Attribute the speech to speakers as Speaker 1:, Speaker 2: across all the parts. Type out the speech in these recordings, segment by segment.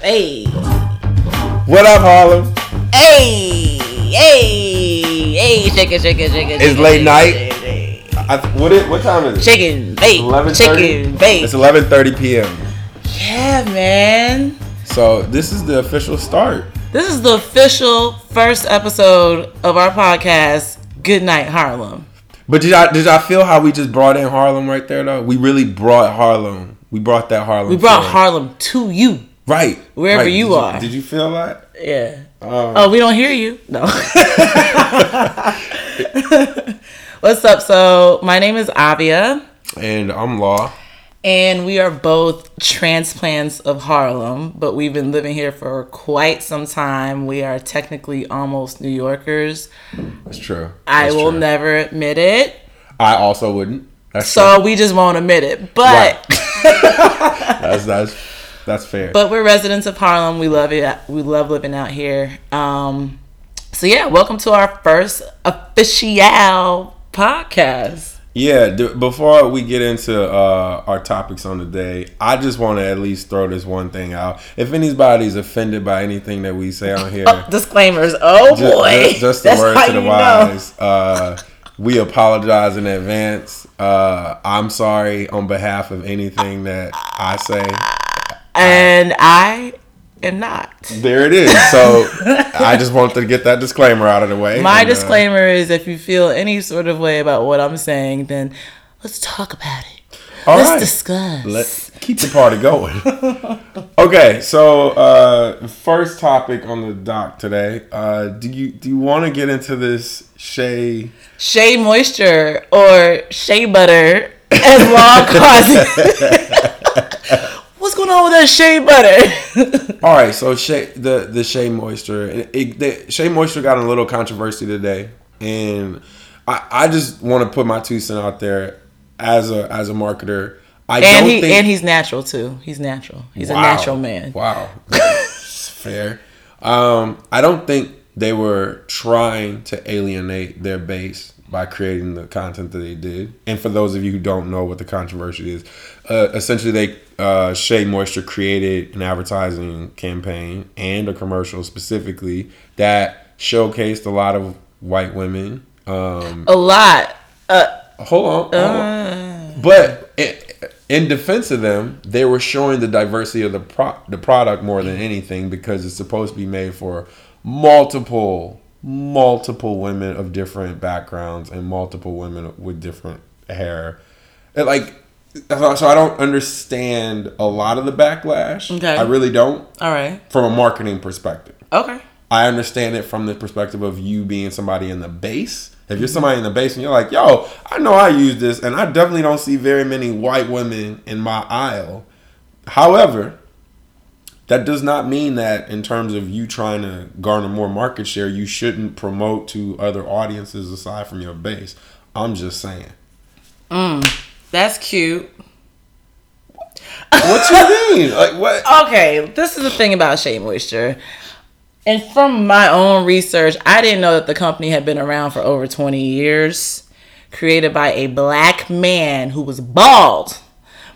Speaker 1: Hey.
Speaker 2: What up, Harlem?
Speaker 1: Hey. Hey. Hey. Shake it, shake it, shake it.
Speaker 2: It's late night.
Speaker 1: shake it, shake it.
Speaker 2: I, what it? What time is it?
Speaker 1: Chicken, bake. Chicken, bake.
Speaker 2: It's eleven thirty p.m.
Speaker 1: Yeah, man.
Speaker 2: So this is the official start.
Speaker 1: This is the official first episode of our podcast, Good Night Harlem.
Speaker 2: But did I did I feel how we just brought in Harlem right there though? We really brought Harlem. We brought that Harlem.
Speaker 1: We brought. Harlem to you.
Speaker 2: Right
Speaker 1: wherever
Speaker 2: right.
Speaker 1: you
Speaker 2: Did
Speaker 1: are.
Speaker 2: Did you feel that?
Speaker 1: Yeah.
Speaker 2: Um,
Speaker 1: Oh, we don't hear you. No. What's up? So, my name is Avia,
Speaker 2: And I'm Law.
Speaker 1: and we are both transplants of Harlem, but we've been living here for quite some time. We are technically almost New Yorkers.
Speaker 2: That's true.
Speaker 1: I will
Speaker 2: true.
Speaker 1: never admit it.
Speaker 2: I also wouldn't. That's
Speaker 1: So, we just won't admit it. But
Speaker 2: true. that's that's that's fair.
Speaker 1: but we're residents of Harlem. We love it. We love living out here. Um, so yeah, welcome to our first official podcast.
Speaker 2: Yeah, d- before we get into uh, our topics on the day, I just want to at least throw this one thing out. If anybody's offended by anything that we say on here,
Speaker 1: Oh, disclaimers. Oh
Speaker 2: ju-
Speaker 1: boy,
Speaker 2: ju- just, the
Speaker 1: That's
Speaker 2: word to the wise. Uh, we apologize in advance. Uh, I'm sorry on behalf of anything that I say.
Speaker 1: And I am not.
Speaker 2: There it is. So I just wanted to get that disclaimer out of the way.
Speaker 1: My
Speaker 2: And, uh,
Speaker 1: disclaimer is if you feel any sort of way about what I'm saying, then let's talk about it.
Speaker 2: all
Speaker 1: let's
Speaker 2: right.
Speaker 1: discuss.
Speaker 2: Let's keep the party going. okay, so uh, first topic on the dock today. Uh, do you do you want to get into this Shay?
Speaker 1: Shea moisture or shea butter, as long calls it. What's going on with that shea butter?
Speaker 2: All right, so Shea the the Shea Moisture. It, it, the Shea Moisture got a little controversy today, and I, I just want to put my two cents out there as a as a marketer. I
Speaker 1: and
Speaker 2: don't
Speaker 1: he
Speaker 2: think
Speaker 1: and he's natural too. He's natural. He's a natural man.
Speaker 2: Wow, fair. Um, I don't think they were trying to alienate their base by creating the content that they did. And for those of you who don't know what the controversy is, uh, essentially they uh, Shea Moisture created an advertising campaign and a commercial specifically that showcased a lot of white women. Um,
Speaker 1: A lot. Uh,
Speaker 2: hold on. hold on. But i in defense of them, they were showing the diversity of the pro- the product more than anything because it's supposed to be made for multiple multiple women of different backgrounds and multiple women with different hair. And like so so I don't understand a lot of the backlash.
Speaker 1: Okay.
Speaker 2: I really don't
Speaker 1: all right.
Speaker 2: from a marketing perspective.
Speaker 1: Okay.
Speaker 2: I understand it from the perspective of you being somebody in the base. If you're somebody in the base and you're like, yo, I know I use this, and I definitely don't see very many white women in my aisle. However, that does not mean that in terms of you trying to garner more market share, you shouldn't promote to other audiences aside from your base. I'm just saying.
Speaker 1: That's cute.
Speaker 2: What you mean? Like what?
Speaker 1: Okay, this is the thing about Shea Moisture. And from my own research, I didn't know that the company had been around for over 20 years. Created by a black man who was bald.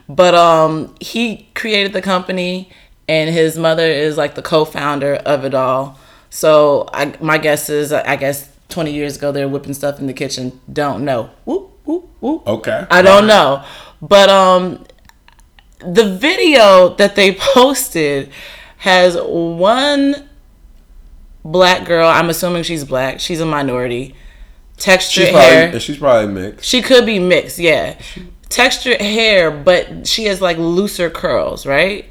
Speaker 1: But um he created the company and his mother is like the co-founder of it all. So I my guess is I guess 20 years ago they were whipping stuff in the kitchen. Don't know. Whoop, whoop, whoop.
Speaker 2: Okay.
Speaker 1: I don't know. But um the video that they posted has one black girl, I'm assuming she's black, she's a minority. Textured
Speaker 2: She's
Speaker 1: hair.
Speaker 2: probably, she's probably mixed.
Speaker 1: She could be mixed, yeah. Textured hair, but she has like looser curls, right?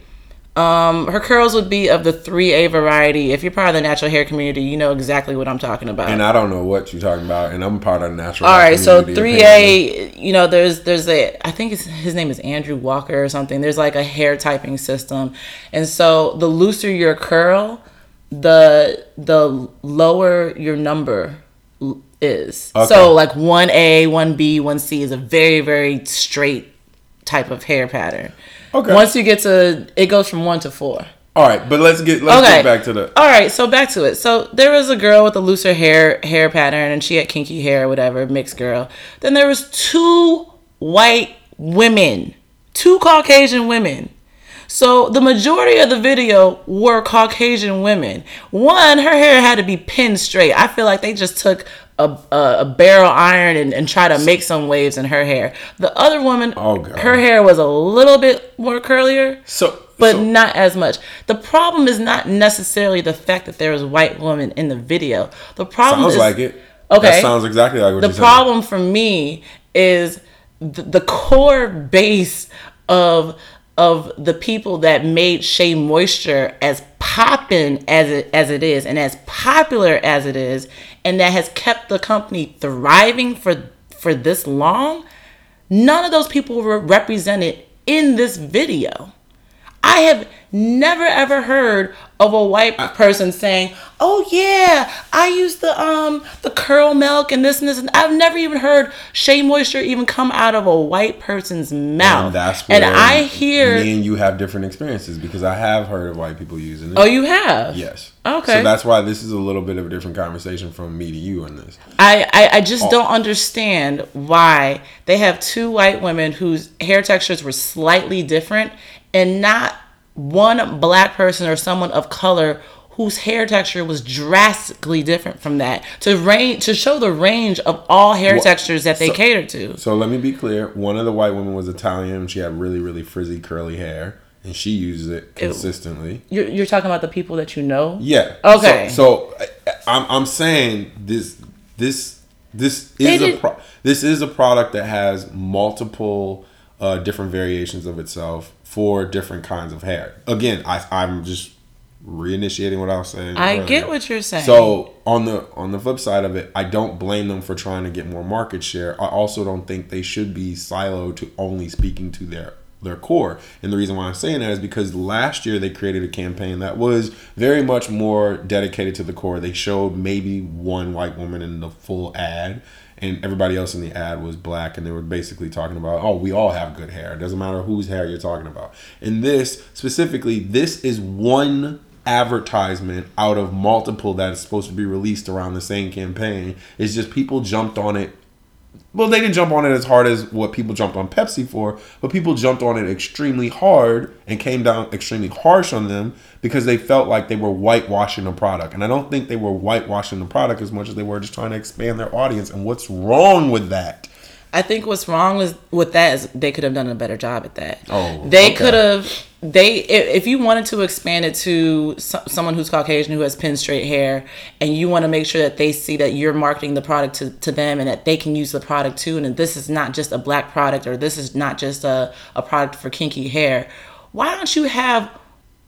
Speaker 1: Um, her curls would be of the 3A variety. If you're part of the natural hair community, you know exactly what I'm talking about.
Speaker 2: And I don't know what you're talking about, and I'm part of the natural.
Speaker 1: All right, so 3A, you know, there's there's a I think it's, his name is Andrew Walker or something. There's like a hair typing system, and so the looser your curl, the the lower your number is.
Speaker 2: Okay.
Speaker 1: So like one A, one B, one C is a very very straight type of hair pattern.
Speaker 2: Okay.
Speaker 1: Once you get to, it goes from one to four.
Speaker 2: All right, but let's get let's
Speaker 1: Okay.
Speaker 2: get back to the.
Speaker 1: All right, so back to it. So there was a girl with a looser hair hair pattern, and she had kinky hair, whatever, mixed girl. Then there was two white women, two Caucasian women. So the majority of the video were Caucasian women. One, her hair had to be pinned straight. I feel like they just took a, a, a barrel iron and, and try to make some waves in her hair. The other woman,
Speaker 2: Oh, God.
Speaker 1: her hair was a little bit more curlier
Speaker 2: So,
Speaker 1: but
Speaker 2: so-
Speaker 1: not as much. The problem is not necessarily the fact that there was white woman in the video. The problem
Speaker 2: sounds
Speaker 1: is
Speaker 2: like it.
Speaker 1: Okay.
Speaker 2: That sounds exactly like what
Speaker 1: the problem for me is the, the core base of of the people that made Shea Moisture as poppin' as it as it is and as popular as it is, and that has kept the company thriving for for this long. None of those people were represented in this video. I have never ever heard of a white person saying, "Oh yeah, I use the um the curl milk and this and this." And I've never even heard Shea Moisture even come out of a white person's mouth.
Speaker 2: And that's
Speaker 1: and I hear,
Speaker 2: me and you have different experiences because I have heard of white people using it.
Speaker 1: oh, you have,
Speaker 2: Yes.
Speaker 1: Okay.
Speaker 2: So that's why this is a little bit of a different conversation from me to you on this.
Speaker 1: I, I, I
Speaker 2: Oh.
Speaker 1: just don't understand why they have two white women whose hair textures were slightly different and not one black person or someone of color whose hair texture was drastically different from that to range to show the range of all hair
Speaker 2: Well,
Speaker 1: textures that they
Speaker 2: so-
Speaker 1: cater to.
Speaker 2: So let me be clear. One of the white women was Italian. She had really, really frizzy, curly hair, and she uses it consistently.
Speaker 1: You're, you're talking about the people that you know?
Speaker 2: Yeah.
Speaker 1: Okay.
Speaker 2: So, so I- I'm I'm saying this this this is a pro- this is a product that has multiple uh, different variations of itself for different kinds of hair. Again, I I'm just reinitiating what I was saying.
Speaker 1: I
Speaker 2: earlier.
Speaker 1: get what you're saying.
Speaker 2: So on the on the flip side of it, I don't blame them for trying to get more market share. I also don't think they should be siloed to only speaking to their their core. And the reason why I'm saying that is because last year they created a campaign that was very much more dedicated to the core. They showed maybe one white woman in the full ad. And everybody else in the ad was black, and they were basically talking about, oh, we all have good hair. It doesn't matter whose hair you're talking about. And this, specifically, this is one advertisement out of multiple that is supposed to be released around the same campaign. It's just people jumped on it. Well, they didn't jump on it as hard as what people jumped on Pepsi for, but people jumped on it extremely hard and came down extremely harsh on them because they felt like they were whitewashing the product. And I don't think they were whitewashing the product as much as they were just trying to expand their audience. And what's wrong with that?
Speaker 1: I think what's wrong is with that is they could have done a better job at that.
Speaker 2: Oh,
Speaker 1: they
Speaker 2: okay.
Speaker 1: could have. They if, you wanted to expand it to someone who's Caucasian who has pin straight hair, and you want to make sure that they see that you're marketing the product to, to them and that they can use the product too, and this is not just a black product or this is not just a, a product for kinky hair. Why don't you have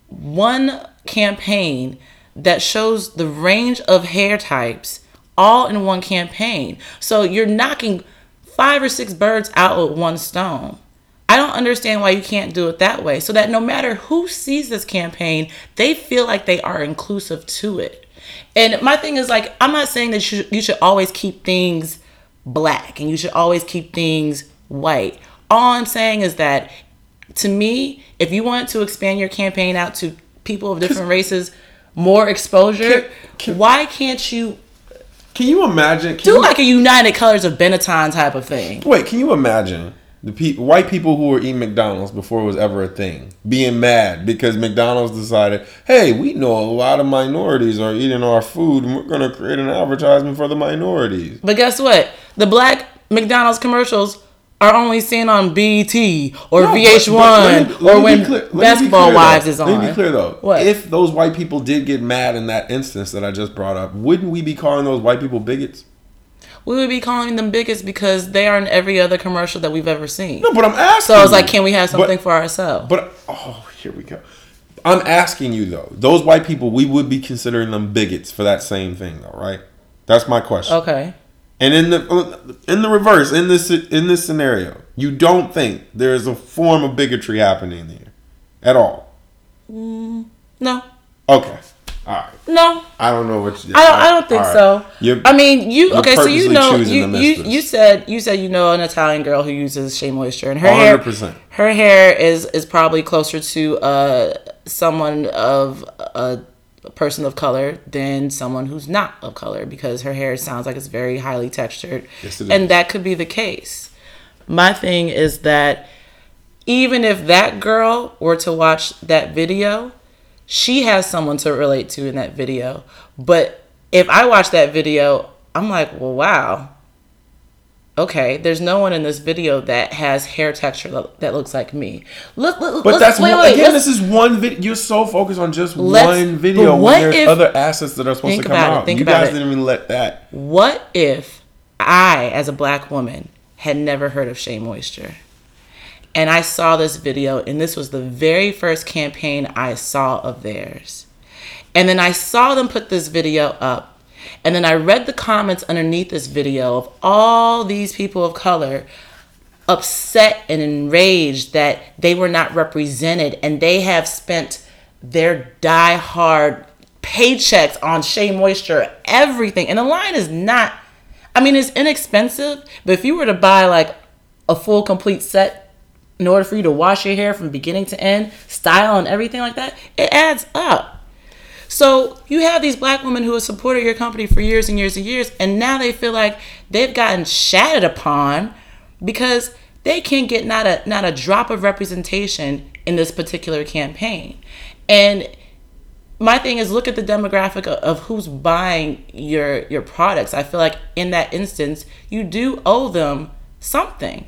Speaker 1: one campaign that shows the range of hair types all in one campaign. So you're knocking five or six birds out with one stone. I don't understand why you can't do it that way so that no matter who sees this campaign, they feel like they are inclusive to it. And my thing is like, I'm not saying that you should, you should always keep things black and you should always keep things white. All I'm saying is that to me, if you want to expand your campaign out to people of different races, more exposure,
Speaker 2: Can- can-
Speaker 1: why can't you
Speaker 2: Can you imagine? Can
Speaker 1: do
Speaker 2: you,
Speaker 1: like a United Colors of Benetton type of thing?
Speaker 2: Wait, can you imagine the pe- white people who were eating McDonald's before it was ever a thing being mad because McDonald's decided, hey, we know a lot of minorities are eating our food and we're going to create an advertisement for the minorities.
Speaker 1: But guess what? The black McDonald's commercials are only seen on BT or
Speaker 2: No,
Speaker 1: VH1
Speaker 2: but let me-
Speaker 1: or when
Speaker 2: clear- let me be
Speaker 1: Basketball
Speaker 2: clear, though.
Speaker 1: Wives is on.
Speaker 2: Let me be clear though.
Speaker 1: What?
Speaker 2: If those white people did get mad in that instance that I just brought up, wouldn't we be calling those white people bigots?
Speaker 1: We would be calling them biggest because they are in every other commercial that we've ever seen.
Speaker 2: No, but I'm asking.
Speaker 1: so it's like, can we have
Speaker 2: But-
Speaker 1: something for ourselves?
Speaker 2: But oh, here we go. I'm asking you though. Those white people, we would be considering them bigots for that same thing, though, right? That's my question.
Speaker 1: okay.
Speaker 2: And in the in the reverse, in this in this scenario, you don't think there is a form of bigotry happening there at all?
Speaker 1: Mm, no.
Speaker 2: Okay. All right.
Speaker 1: No.
Speaker 2: I don't know what you.
Speaker 1: I don't, I don't think
Speaker 2: right.
Speaker 1: so.
Speaker 2: You're-
Speaker 1: I mean, you okay? So you know, you you, you said you said you know an Italian girl who uses Shea Moisture, and her hair
Speaker 2: 100%.
Speaker 1: her hair is is probably closer to uh someone of a, a person of color than someone who's not of color because her hair sounds like it's very highly textured,
Speaker 2: Yes, it is.
Speaker 1: and that could be the case. My thing is that even if that girl were to watch that video, she has someone to relate to in that video. But if I watch that video, I'm like, well, wow. Okay, there's no one in this video that has hair texture that looks like me. Look, look
Speaker 2: But that's
Speaker 1: wait, wait,
Speaker 2: again. This is one video. You're so focused on just one video
Speaker 1: what
Speaker 2: when there's
Speaker 1: if-
Speaker 2: other assets that are supposed to come
Speaker 1: about it,
Speaker 2: out.
Speaker 1: think
Speaker 2: you
Speaker 1: about
Speaker 2: guys
Speaker 1: it.
Speaker 2: didn't even let that.
Speaker 1: What if I, as a black woman, had never heard of Shea Moisture? And I saw this video, and this was the very first campaign I saw of theirs. And then I saw them put this video up. And then I read the comments underneath this video of all these people of color upset and enraged that they were not represented and they have spent their die-hard paychecks on Shea Moisture, everything. And the line is not, I mean, it's inexpensive, but if you were to buy like a full complete set in order for you to wash your hair from beginning to end, style and everything like that, it adds up. So you have these black women who have supported your company for years and years and years, and now they feel like they've gotten shattered upon because they can't get not a not a drop of representation in this particular campaign. And my thing is look at the demographic of, who's buying your your products. I feel like in that instance, you do owe them something.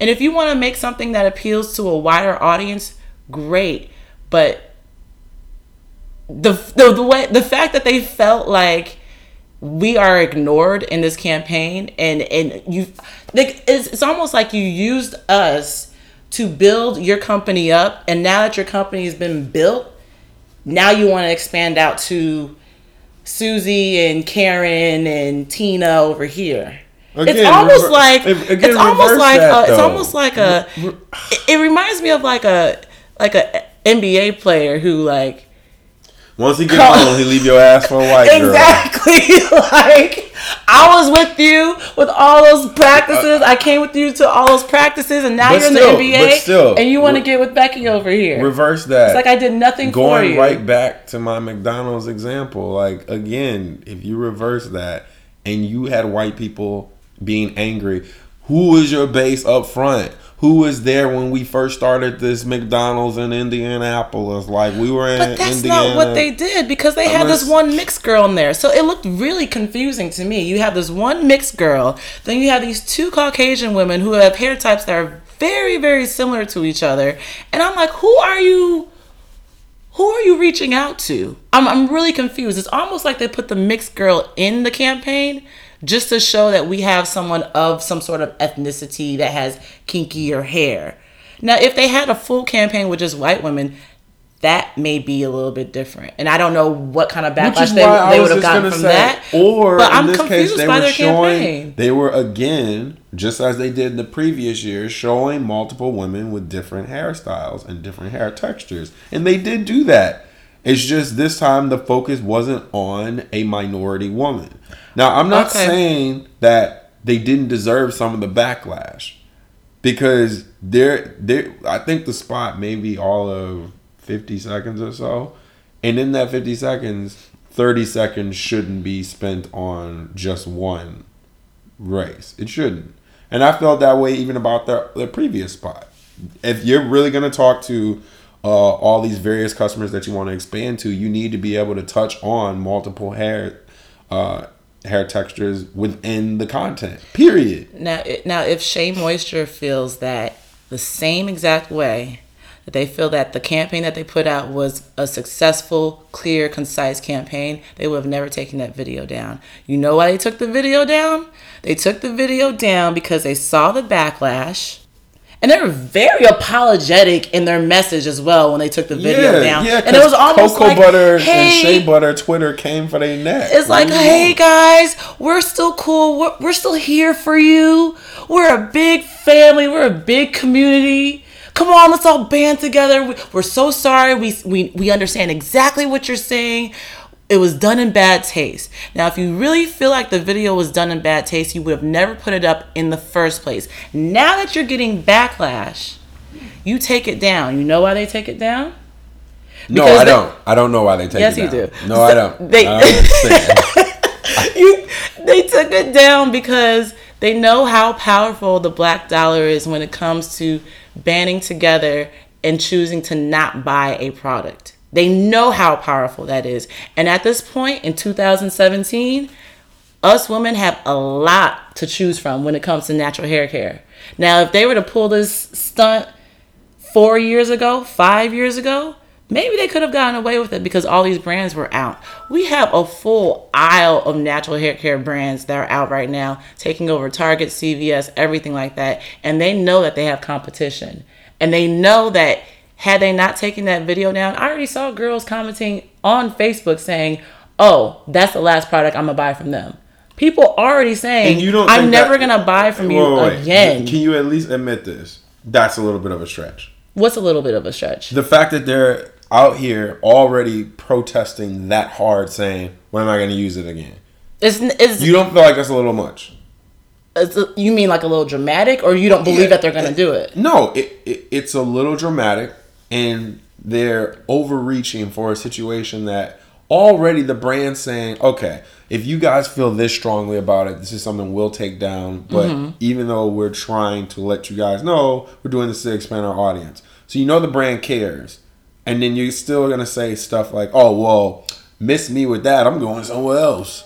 Speaker 1: And if you want to make something that appeals to a wider audience, great. But the, the the way the fact that they felt like we are ignored in this campaign and and you like it's, it's almost like you used us to build your company up and now that your company has been built now you want to expand out to Susie and Karen and Tina over here it's almost
Speaker 2: rever-
Speaker 1: like
Speaker 2: if- again,
Speaker 1: it's almost like
Speaker 2: that,
Speaker 1: a, it's almost like a it, it reminds me of like a like a NBA player who like
Speaker 2: Once he gets home, he leave your ass for a white girl.
Speaker 1: Exactly. like I was with you with all those practices. I came with you to all those practices, and now
Speaker 2: But
Speaker 1: you're in
Speaker 2: still-
Speaker 1: the
Speaker 2: but
Speaker 1: NBA,
Speaker 2: still,
Speaker 1: and you want to
Speaker 2: re-
Speaker 1: get with Becky over here.
Speaker 2: Reverse that.
Speaker 1: it's like I did nothing for
Speaker 2: Going right back to my McDonald's example, like again, if you reverse that and you had white people being angry, who was your base up front? Who was there when we first started this McDonald's in Indianapolis? Like we were in
Speaker 1: But that's
Speaker 2: Indiana.
Speaker 1: not what they did because they had this one mixed girl in there. So it looked really confusing to me. You have this one mixed girl, then you have these two Caucasian women who have hair types that are very, very similar to each other. And I'm like, who are you? Who are you reaching out to? I'm, I'm really confused. It's almost like they put the mixed girl in the campaign just to show that we have someone of some sort of ethnicity that has kinkier hair. Now, if they had a full campaign with just white women, that may be a little bit different. And I don't know what kind of backlash they, they would have gotten from
Speaker 2: say,
Speaker 1: that.
Speaker 2: or
Speaker 1: but
Speaker 2: in
Speaker 1: I'm
Speaker 2: this
Speaker 1: confused
Speaker 2: case, they
Speaker 1: by
Speaker 2: were
Speaker 1: their
Speaker 2: showing
Speaker 1: campaign.
Speaker 2: they were again, just as they did in the previous years, showing multiple women with different hairstyles and different hair textures, and they did do that. It's just this time the focus wasn't on a minority woman. Now, I'm not
Speaker 1: Okay.
Speaker 2: saying that they didn't deserve some of the backlash because they're they're, I think the spot maybe all of 50 seconds or so. And in that 50 seconds, 30 seconds shouldn't be spent on just one race. It shouldn't. And I felt that way even about the, the previous spot. If you're really going to talk to uh, all these various customers that you want to expand to, you need to be able to touch on multiple hair uh, hair textures within the content. Period.
Speaker 1: Now, now, if Shea Moisture feels that the same exact way that they feel that the campaign that they put out was a successful, clear, concise campaign, they would have never taken that video down. You know why they took the video down? They took the video down because they saw the backlash. And they were very apologetic in their message as well when they took the video down. and it was almost
Speaker 2: cocoa
Speaker 1: like,
Speaker 2: butter
Speaker 1: hey,
Speaker 2: and shea butter Twitter came for their neck.
Speaker 1: it's like, hey
Speaker 2: want?
Speaker 1: guys, we're still cool. We're, we're still here for you. We're a big family. We're a big community. Come on, let's all band together. We, we're so sorry. We, we we understand exactly what you're saying. It was done in bad taste. Now, if you really feel like the video was done in bad taste, you would have never put it up in the first place. Now that you're getting backlash, you take it down. You know why they take it down?
Speaker 2: No,
Speaker 1: because
Speaker 2: I
Speaker 1: they-
Speaker 2: don't. I don't know why they take
Speaker 1: Yes,
Speaker 2: it down.
Speaker 1: Yes, you do.
Speaker 2: No,
Speaker 1: So
Speaker 2: I don't.
Speaker 1: they-
Speaker 2: I understand.
Speaker 1: you they took it down because they know how powerful the black dollar is when it comes to banding together and choosing to not buy a product. They know how powerful that is. And at this point in 2017, us women have a lot to choose from when it comes to natural hair care. Now, if they were to pull this stunt four years ago, five years ago, maybe they could have gotten away with it because all these brands were out. We have a full aisle of natural hair care brands that are out right now, taking over Target, CVS, everything like that. And they know that they have competition. And they know that had they not taken that video down, I already saw girls commenting on Facebook saying, oh, that's the last product I'm to buy from them. People already saying,
Speaker 2: you
Speaker 1: I'm never
Speaker 2: that-
Speaker 1: to buy from you
Speaker 2: Wait, wait, wait.
Speaker 1: again.
Speaker 2: Can you at least admit this? That's a little bit of a stretch.
Speaker 1: What's a little bit of a stretch?
Speaker 2: The fact that they're out here already protesting that hard, saying, "When am I to use it again?"
Speaker 1: It's, it's,
Speaker 2: You don't feel like that's a little much?
Speaker 1: you mean like a little dramatic, or you don't believe
Speaker 2: Yeah.
Speaker 1: that they're going to do it?
Speaker 2: No, it, it it's a little dramatic, and they're overreaching for a situation that already the brand's saying, okay, if you guys feel this strongly about it, this is something we'll take down. But
Speaker 1: Mm-hmm.
Speaker 2: even though we're trying to let you guys know, we're doing this to expand our audience. So you know the brand cares, and then you're still gonna say stuff like, oh well, miss me with that, I'm going somewhere else.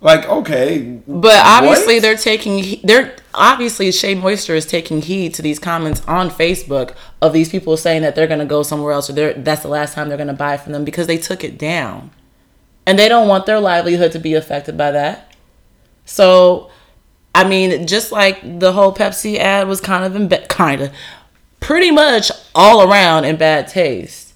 Speaker 2: Like okay,
Speaker 1: But obviously,
Speaker 2: what?
Speaker 1: they're taking they're obviously Shea Moisture is taking heed to these comments on Facebook of these people saying that they're going to go somewhere else or they're, that's the last time they're going to buy from them because they took it down, and they don't want their livelihood to be affected by that. So, I mean, just like the whole Pepsi ad was kind of in kind of pretty much all around in bad taste.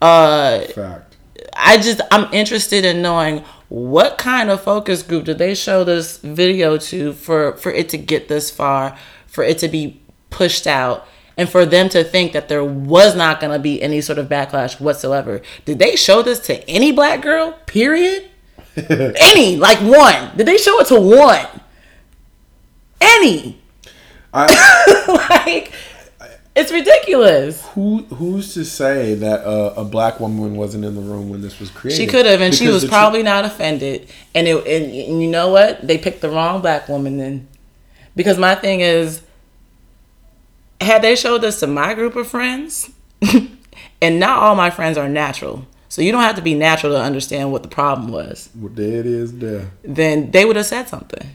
Speaker 1: Uh,
Speaker 2: fact.
Speaker 1: I just I'm interested in knowing what kind of focus group did they show this video to for for it to get this far, for it to be pushed out, and for them to think that there was not going to be any sort of backlash whatsoever. Did they show this to any black girl? Period. any like one? Did they show it to one? Any?
Speaker 2: I,
Speaker 1: like it's ridiculous.
Speaker 2: Who who's to say that uh, a black woman wasn't in the room when this was created?
Speaker 1: She could have, and she was
Speaker 2: the tr-
Speaker 1: probably not offended. And it, and, and you know what? They picked the wrong black woman then, because my thing is, had they showed this to my group of friends, and not all my friends are natural, so you don't have to be natural to understand what the problem was.
Speaker 2: Well, there it is. There.
Speaker 1: Then they would have said something.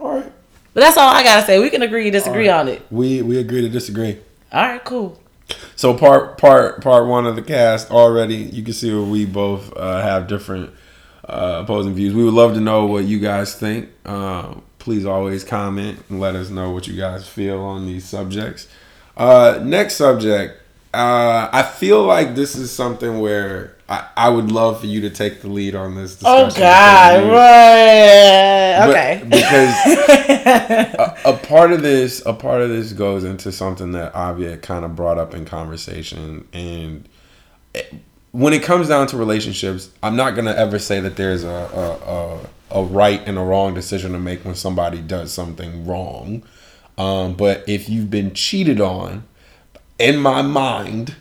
Speaker 2: All right.
Speaker 1: But that's all I gotta say. We can agree, and disagree on it.
Speaker 2: We we agree to disagree.
Speaker 1: All right, cool.
Speaker 2: So part part part one of the cast already. You can see where we both uh, have different uh, opposing views. We would love to know what you guys think. Uh, please always comment and let us know what you guys feel on these subjects. Uh, next subject. Uh, I feel like this is something where I, I would love for you to take the lead on this.
Speaker 1: Oh God!
Speaker 2: because you-
Speaker 1: Right.
Speaker 2: But-
Speaker 1: Okay.
Speaker 2: because a, a part of this a part of this goes into something that Avia kind of brought up in conversation and it- when it comes down to relationships i'm not going to ever say that there's a, a, a, a right and a wrong decision to make when somebody does something wrong um, but if you've been cheated on in my mind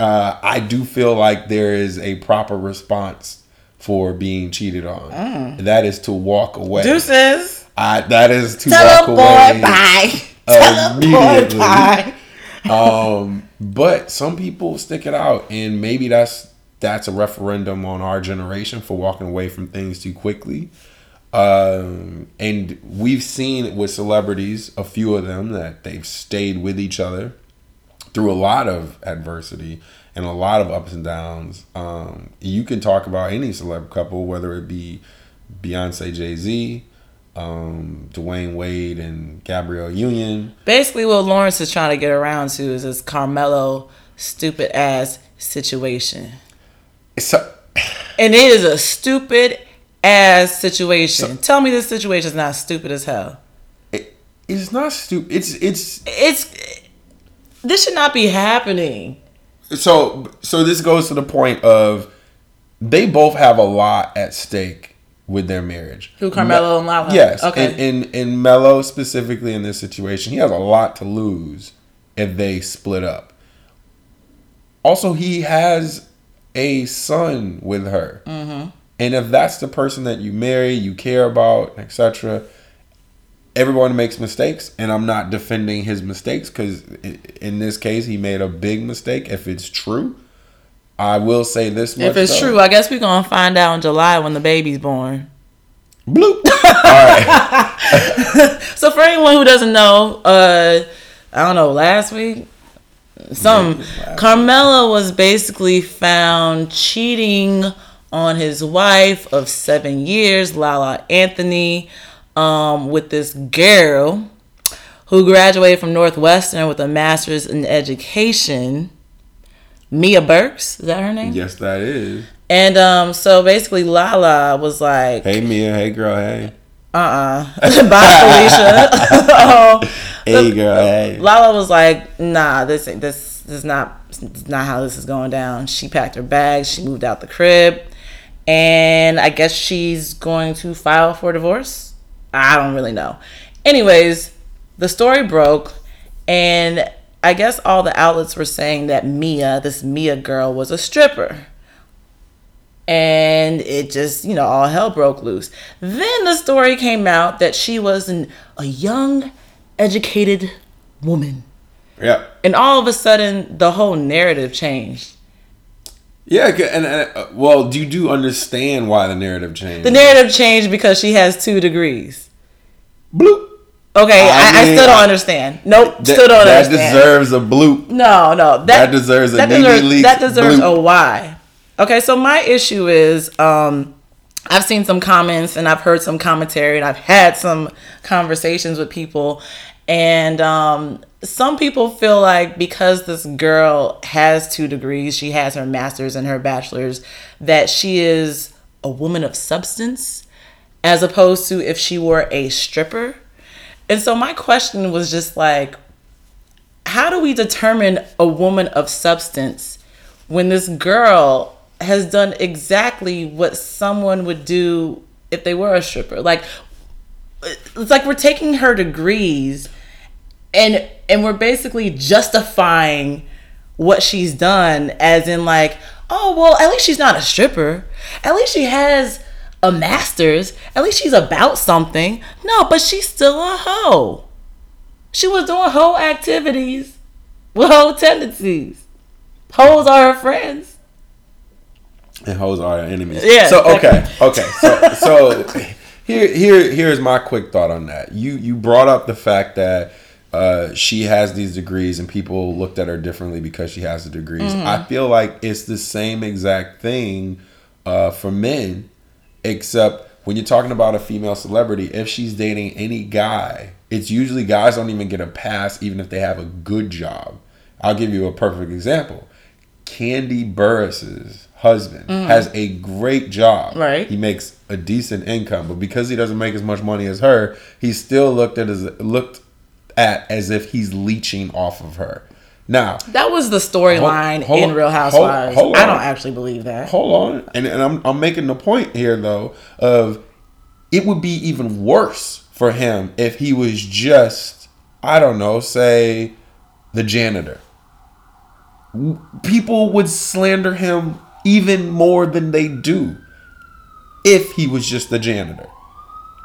Speaker 2: uh, i do feel like there is a proper response for being cheated on and that is to walk away
Speaker 1: Deuces.
Speaker 2: I, that is to
Speaker 1: Tell
Speaker 2: walk away
Speaker 1: bye.
Speaker 2: Immediately.
Speaker 1: bye.
Speaker 2: Um, but some people stick it out, and maybe that's that's a referendum on our generation for walking away from things too quickly. Um, and we've seen with celebrities, a few of them that they've stayed with each other through a lot of adversity and a lot of ups and downs. Um, you can talk about any celeb couple, whether it be Beyonce, Jay Z, um, Dwyane Wade, and Gabrielle Union.
Speaker 1: Basically, what Lawrence is trying to get around to is this Carmelo stupid ass situation.
Speaker 2: It's so,
Speaker 1: And it is a stupid ass situation. Tell me this situation is not stupid as hell.
Speaker 2: it, it's not stupid. It's it's
Speaker 1: It's this should not be happening.
Speaker 2: so so. This goes to the point of they both have a lot at stake with their marriage.
Speaker 1: Who, Carmelo and Lala?
Speaker 2: Yes.
Speaker 1: Okay.
Speaker 2: And in in Mello specifically in this situation, he has a lot to lose if they split up. Also, he has a son with her, mm-hmm. and if that's the person that you marry, you care about, etc., everyone makes mistakes, and I'm not defending his mistakes because in this case he made a big mistake. If it's true, I will say this much.
Speaker 1: If it's
Speaker 2: though.
Speaker 1: true, I guess we're gonna find out in July when the baby's born.
Speaker 2: bloop. All right.
Speaker 1: So for anyone who doesn't know, uh, I don't know, last week, some Carmelo was basically found cheating on his wife of seven years, Lala Anthony, um, with this girl who graduated from Northwestern with a master's in education. Mia Burks, is that her name?
Speaker 2: yes, that is.
Speaker 1: And um, so basically, Lala was like,
Speaker 2: Hey Mia. Hey girl. Hey.
Speaker 1: uh uh Bye, Felicia. Oh,
Speaker 2: Hey girl. Hey.
Speaker 1: Lala was like, nah, this this, this is not this is not how this is going down. She packed her bags, she moved out the crib, and I guess she's going to file for divorce. I don't really know. Anyways, the story broke, and I guess all the outlets were saying that Mia, this Mia girl, was a stripper and it just you know all hell broke loose then the story came out that she was an, a young educated woman
Speaker 2: Yeah.
Speaker 1: and all of a sudden the whole narrative changed
Speaker 2: Yeah, and, and uh, well, do you do understand why the narrative changed?
Speaker 1: the narrative changed because she has two degrees
Speaker 2: bloop.
Speaker 1: okay i, I,
Speaker 2: I
Speaker 1: still don't understand nope
Speaker 2: That,
Speaker 1: still don't
Speaker 2: that
Speaker 1: understand That
Speaker 2: deserves a bloop.
Speaker 1: No, no, that,
Speaker 2: That deserves a
Speaker 1: that deserves, that deserves
Speaker 2: bloop.
Speaker 1: a why. Okay, so my issue is um, I've seen some comments and I've heard some commentary and I've had some conversations with people, and um, some people feel like because this girl has two degrees, she has her master's and her bachelor's, that she is a woman of substance, as opposed to if she were a stripper. And so my question was just like, how do we determine a woman of substance when this girl has done exactly what someone would do if they were a stripper like it's like we're taking her degrees and and we're basically justifying what she's done as in like oh well at least she's not a stripper at least she has a master's at least she's about something no but she's still a hoe she was doing hoe activities with hoe tendencies. Hoes are her friends.
Speaker 2: And hoes are our enemies.
Speaker 1: Yeah,
Speaker 2: So okay, okay. So so here here here's my quick thought on that. You you brought up the fact that uh, she has these degrees and people looked at her differently because she has the degrees.
Speaker 1: Mm-hmm.
Speaker 2: I feel like it's the same exact thing uh, for men, except when you're talking about a female celebrity, if she's dating any guy, it's usually guys don't even get a pass even if they have a good job. I'll give you a perfect example. Kandi Burruss's husband has a great job.
Speaker 1: Mm. Right.
Speaker 2: He makes a decent income, but because he doesn't make as much money as her, he's still looked at as looked at as if he's leeching off of her. Now,
Speaker 1: That was the storyline
Speaker 2: Hold- hold-
Speaker 1: in Real Housewives.
Speaker 2: hold
Speaker 1: I don't actually believe that.
Speaker 2: hold on, and, and I'm I'm making the point here though of it would be even worse for him if he was just I don't know, say the janitor. People would slander him even more than they do if he was just the janitor.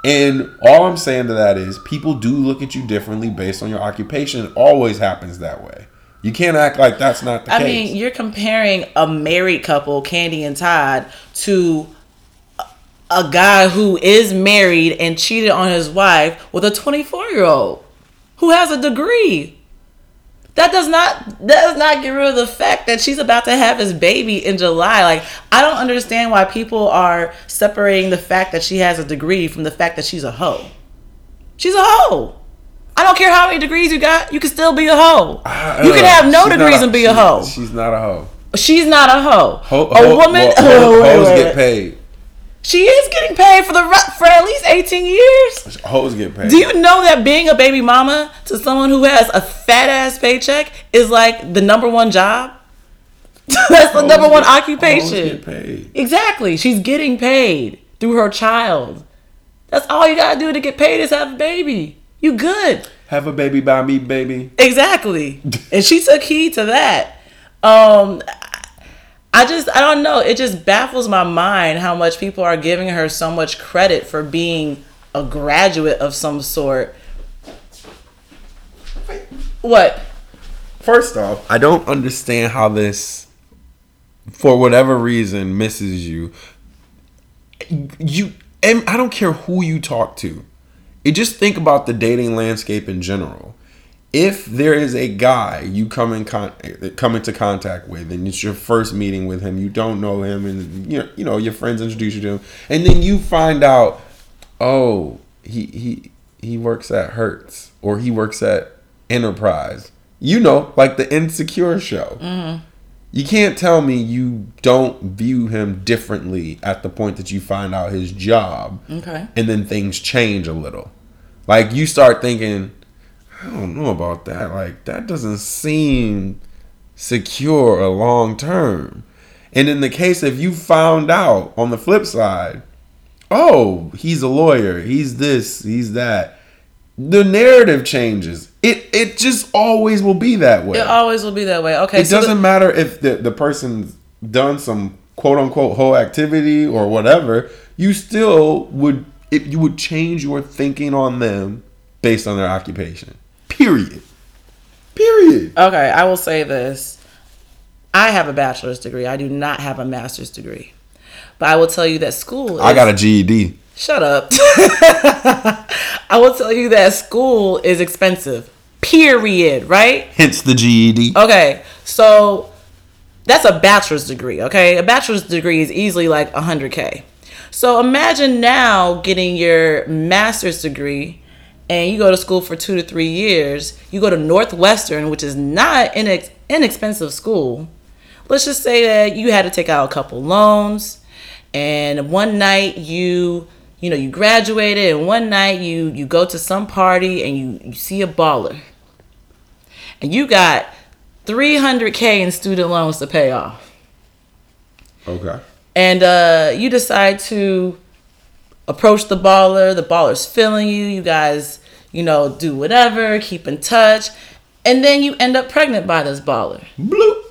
Speaker 2: And all I'm saying to that is people do look at you differently based on your occupation. It always happens that way. You can't act like that's not the
Speaker 1: I
Speaker 2: case.
Speaker 1: I mean, you're comparing a married couple, Kandi and Todd, to a- a guy who is married and cheated on his wife with a 24 year old who has a degree. That does not that does not get rid of the fact that she's about to have his baby in July. Like I don't understand why people are separating the fact that she has a degree from the fact that she's a hoe. She's a hoe. I don't care how many degrees you got, you can still be a hoe. you can
Speaker 2: Uh,
Speaker 1: have no degrees
Speaker 2: a-
Speaker 1: and be a hoe.
Speaker 2: She's not a hoe.
Speaker 1: She's not a hoe.
Speaker 2: Ho-
Speaker 1: a woman.
Speaker 2: ho-
Speaker 1: wait,
Speaker 2: hoes get paid.
Speaker 1: She is getting paid for the for at least eighteen years.
Speaker 2: Hoes get paid.
Speaker 1: Do you know that being a baby mama to someone who has a fat ass paycheck is like the number one job? That's the
Speaker 2: Hoes
Speaker 1: number one
Speaker 2: get-
Speaker 1: occupation.
Speaker 2: get paid.
Speaker 1: Exactly. She's getting paid through her child. That's all you gotta do to get paid is have a baby. You good.
Speaker 2: Have a baby by me, baby.
Speaker 1: Exactly. and she took heed to that. Um I just I don't know. It just baffles my mind how much people are giving her so much credit for being a graduate of some sort. What?
Speaker 2: First off, I don't understand how this, for whatever reason, misses you. You, and I don't care who you talk to. You just think about the dating landscape in general. If there is a guy you come in con- come into contact with, and it's your first meeting with him, you don't know him, and you know, you know your friends introduce you to him, and then you find out, oh, he he he works at Hertz or he works at Enterprise you know, like the Insecure show. Mm-hmm. You can't tell me you don't view him differently at the point that you find out his job.
Speaker 1: Okay.
Speaker 2: And then things change a little. Like you start thinking, I don't know about that. Like that doesn't seem secure or long term. And in the case if you found out on the flip side, oh, he's a lawyer, he's this, he's that the narrative changes. It it just always will be that way.
Speaker 1: It always will be that way. Okay.
Speaker 2: It so doesn't the- matter if the, the person's done some quote unquote whole activity or whatever, you still would if you would change your thinking on them based on their occupation. Period. Period.
Speaker 1: Okay, I will say this. I have a bachelor's degree. I do not have a master's degree. But I will tell you that school
Speaker 2: is, I got a GED.
Speaker 1: Shut up. I will tell you that school is expensive. Period, right?
Speaker 2: Hence the GED.
Speaker 1: Okay. So that's a bachelor's degree, okay? A bachelor's degree is easily like 100k. So imagine now getting your master's degree and you go to school for 2 to 3 years. You go to Northwestern, which is not an inex- inexpensive school. Let's just say that you had to take out a couple loans and one night you you know you graduated and one night you you go to some party and you you see a baller and you got 300k in student loans to pay off
Speaker 2: okay
Speaker 1: and uh you decide to approach the baller the baller's feeling you you guys you know do whatever keep in touch and then you end up pregnant by this baller
Speaker 2: Bloop.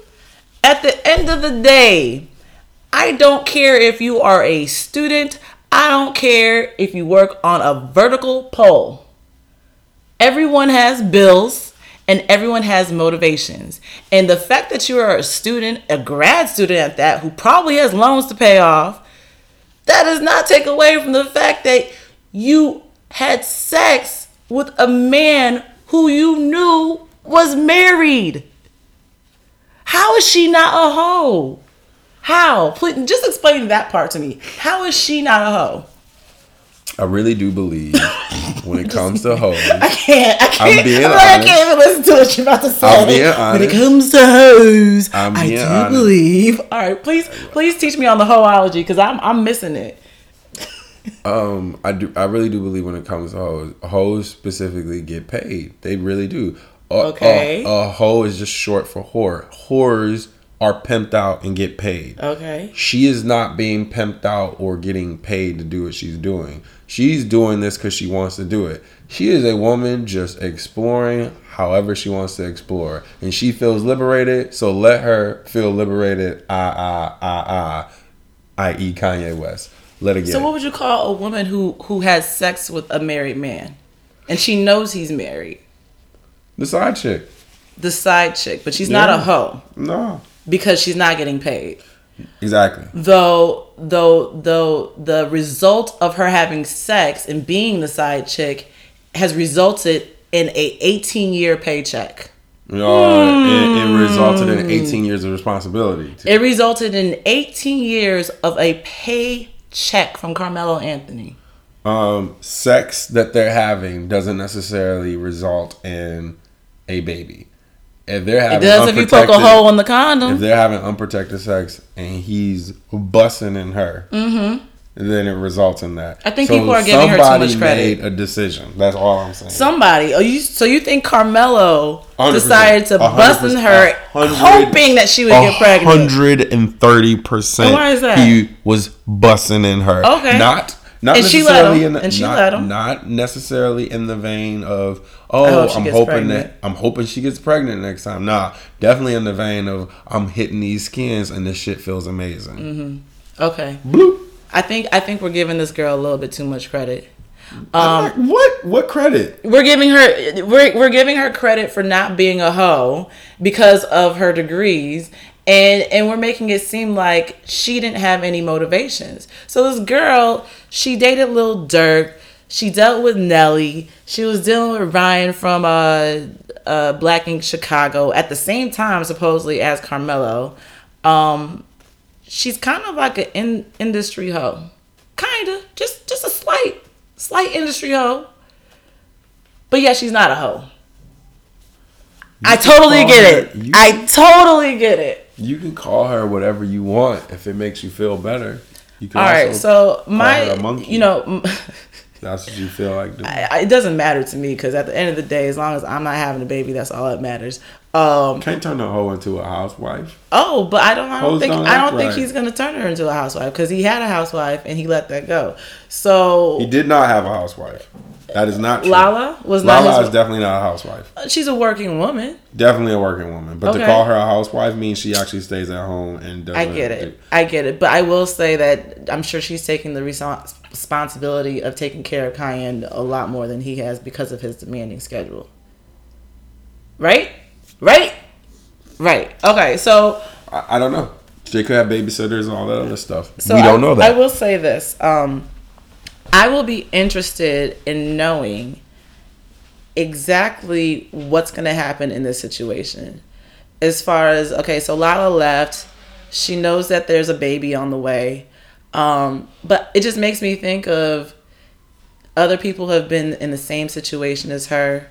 Speaker 1: at the end of the day I don't care if you are a student I don't care if you work on a vertical pole. Everyone has bills and everyone has motivations. And the fact that you are a student, a grad student at that, who probably has loans to pay off, that does not take away from the fact that you had sex with a man who you knew was married. How is she not a hoe? How? Please, just explain that part to me. How is she not a hoe?
Speaker 2: I really do believe when it comes to hoes.
Speaker 1: I can't. I can't.
Speaker 2: I'm being
Speaker 1: I'm
Speaker 2: honest.
Speaker 1: I can't even listen to what you're about to say.
Speaker 2: I'm being honest.
Speaker 1: When it comes to hoes, I do
Speaker 2: honest.
Speaker 1: believe. All right, please, please teach me on the hoeology because I'm I'm missing it.
Speaker 2: Um, I do. I really do believe when it comes to hoes, hoes specifically get paid. They really do. A,
Speaker 1: Okay.
Speaker 2: A, a hoe is just short for whore. Whores are pimped out and get paid.
Speaker 1: Okay.
Speaker 2: She is not being pimped out or getting paid to do what she's doing. She's doing this because she wants to do it. She is a woman just exploring however she wants to explore. And she feels liberated, so let her feel liberated, ah, ah, ah, ah, i.e. Kanye West. Let her get
Speaker 1: So
Speaker 2: it.
Speaker 1: what would you call a woman who who has sex with a married man, and she knows he's married?
Speaker 2: The side chick.
Speaker 1: The side chick, but she's not a hoe
Speaker 2: No.
Speaker 1: because she's not getting paid.
Speaker 2: Exactly.
Speaker 1: though though though the result of her having sex and being the side chick has resulted in a 18 year paycheck
Speaker 2: Uh, it, it resulted in 18 years of responsibility.
Speaker 1: it resulted in 18 years of a paycheck from carmelo anthony
Speaker 2: Um, sex that they're having doesn't necessarily result in a baby. If they're having it
Speaker 1: does if you poke a hole in the condom.
Speaker 2: if they're having unprotected sex and he's busting in her, mm-hmm. Then it results in that.
Speaker 1: I think people are giving her too much credit.
Speaker 2: Made a decision. That's all I'm saying.
Speaker 1: somebody oh you so you think carmelo decided to bust in her hoping that she would get pregnant
Speaker 2: hundred and thirty percent.
Speaker 1: Why is that?
Speaker 2: He was busting in her.
Speaker 1: Okay.
Speaker 2: Not not
Speaker 1: And she let
Speaker 2: necessarily
Speaker 1: him.
Speaker 2: in the,
Speaker 1: And
Speaker 2: not, not necessarily in the vein of oh I'm hoping
Speaker 1: pregnant.
Speaker 2: that I'm hoping she gets pregnant next time. Nah, definitely in the vein of I'm hitting these skins and this shit feels amazing.
Speaker 1: Mm-hmm. okay
Speaker 2: Bloop.
Speaker 1: I think I think we're giving this girl a little bit too much credit.
Speaker 2: Um, what what credit?
Speaker 1: We're giving her we're we're giving her credit for not being a hoe because of her degrees and and we're making it seem like she didn't have any motivations. So this girl, she dated Lil Durk, she dealt with Nelly, she was dealing with Ryan from uh uh Black Ink Chicago at the same time supposedly as Carmelo. Um she's kind of like an in, industry hoe. Kinda. Just just a slight slight industry hoe. But yeah, she's not a hoe. I totally get it. I totally get it.
Speaker 2: You can call her whatever you want if it makes you feel better. You
Speaker 1: can All right, so my, you know,
Speaker 2: that's what you feel like doing.
Speaker 1: I, it doesn't matter to me because at the end of the day, as long as I'm not having a baby, that's all that matters. Um,
Speaker 2: Can't turn a hoe into a housewife.
Speaker 1: Oh, but I don't. I don't think. Don't I don't right. think he's gonna turn her into a housewife because he had a housewife and he let that go. So
Speaker 2: he did not have a housewife. That is not true.
Speaker 1: Lala was
Speaker 2: not. Lala his... is definitely not a housewife.
Speaker 1: Uh, she's a working woman.
Speaker 2: Definitely a working woman, but okay. to call her a housewife means she actually stays at home and does.
Speaker 1: I get it. Do... I get it, but I will say that I'm sure she's taking the responsibility of taking care of Cayenne a lot more than he has because of his demanding schedule. Right. Right. Right. Okay. So.
Speaker 2: I, I don't know. They could have babysitters and all that other stuff. So we don't
Speaker 1: I,
Speaker 2: know that.
Speaker 1: I will say this. Um, I will be interested in knowing exactly what's going to happen in this situation. As far as, okay, so Lala left. She knows that there's a baby on the way. Um, but it just makes me think of other people have been in the same situation as her,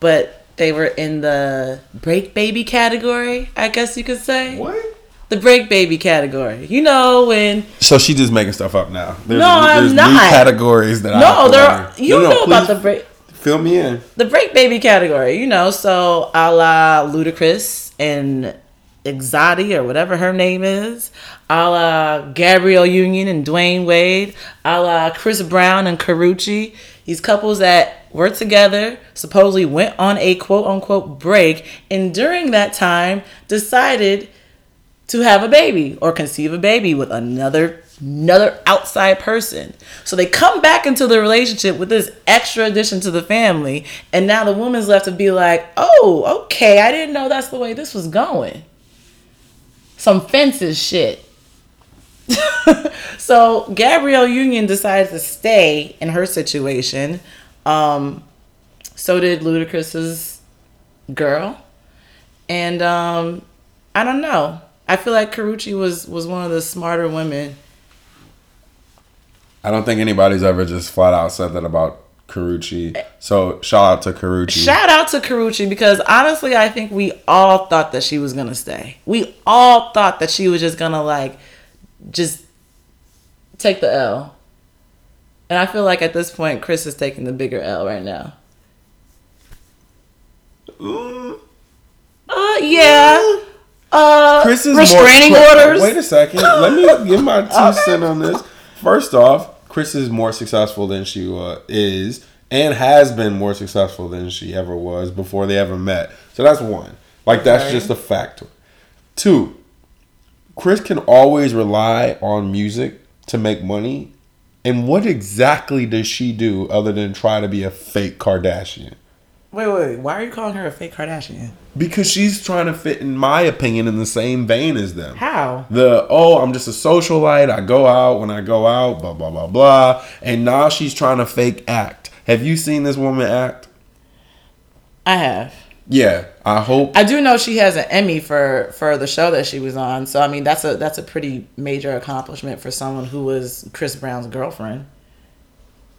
Speaker 1: but they were in the break baby category, I guess you could say.
Speaker 2: What?
Speaker 1: the break baby category. You know when.
Speaker 2: So she just making stuff up now.
Speaker 1: There's, no, I'm not.
Speaker 2: categories that
Speaker 1: no, I there. Are, you no, no, know about the break.
Speaker 2: Fill me in.
Speaker 1: The break baby category. You know, so a la Ludacris and Exotti or whatever her name is, a la Gabrielle Union and Dwyane Wade, a la Chris Brown and Karrueche. These couples that were together, supposedly went on a quote unquote break, and during that time decided to have a baby or conceive a baby with another another outside person. So they come back into the relationship with this extra addition to the family and now the woman's left to be like, "Oh, okay, I didn't know that's the way this was going." Some fences shit. so Gabrielle Union decides to stay in her situation. Um, so did Ludacris's girl. And um, I don't know. I feel like Karrueche was was one of the smarter women.
Speaker 2: I don't think anybody's ever just flat out said that about Karrueche. So shout out to Karrueche.
Speaker 1: Shout out to Karrueche because honestly, I think we all thought that she was gonna stay. We all thought that she was just gonna like, just take the L. And I feel like at this point, Chris is taking the bigger L right now. Uh, yeah. Uh, Chris is restraining more, orders.
Speaker 2: Wait a second. Let me give my two cent on this. First off, Chris is more successful than she uh, is, and has been more successful than she ever was before they ever met. So that's one. Like that's okay. just a factor. Two, Chris can always rely on music to make money. And what exactly does she do other than try to be a fake Kardashian?
Speaker 1: Wait, wait, why are you calling her a fake Kardashian?
Speaker 2: Because she's trying to fit, in my opinion, in the same vein as them.
Speaker 1: How?
Speaker 2: The oh, I'm just a socialite. I go out when I go out. Blah blah blah blah. And now she's trying to fake act. Have you seen this woman act?
Speaker 1: I have.
Speaker 2: Yeah, I hope.
Speaker 1: I do know she has an Emmy for for the show that she was on. So I mean, that's a that's a pretty major accomplishment for someone who was Chris Brown's girlfriend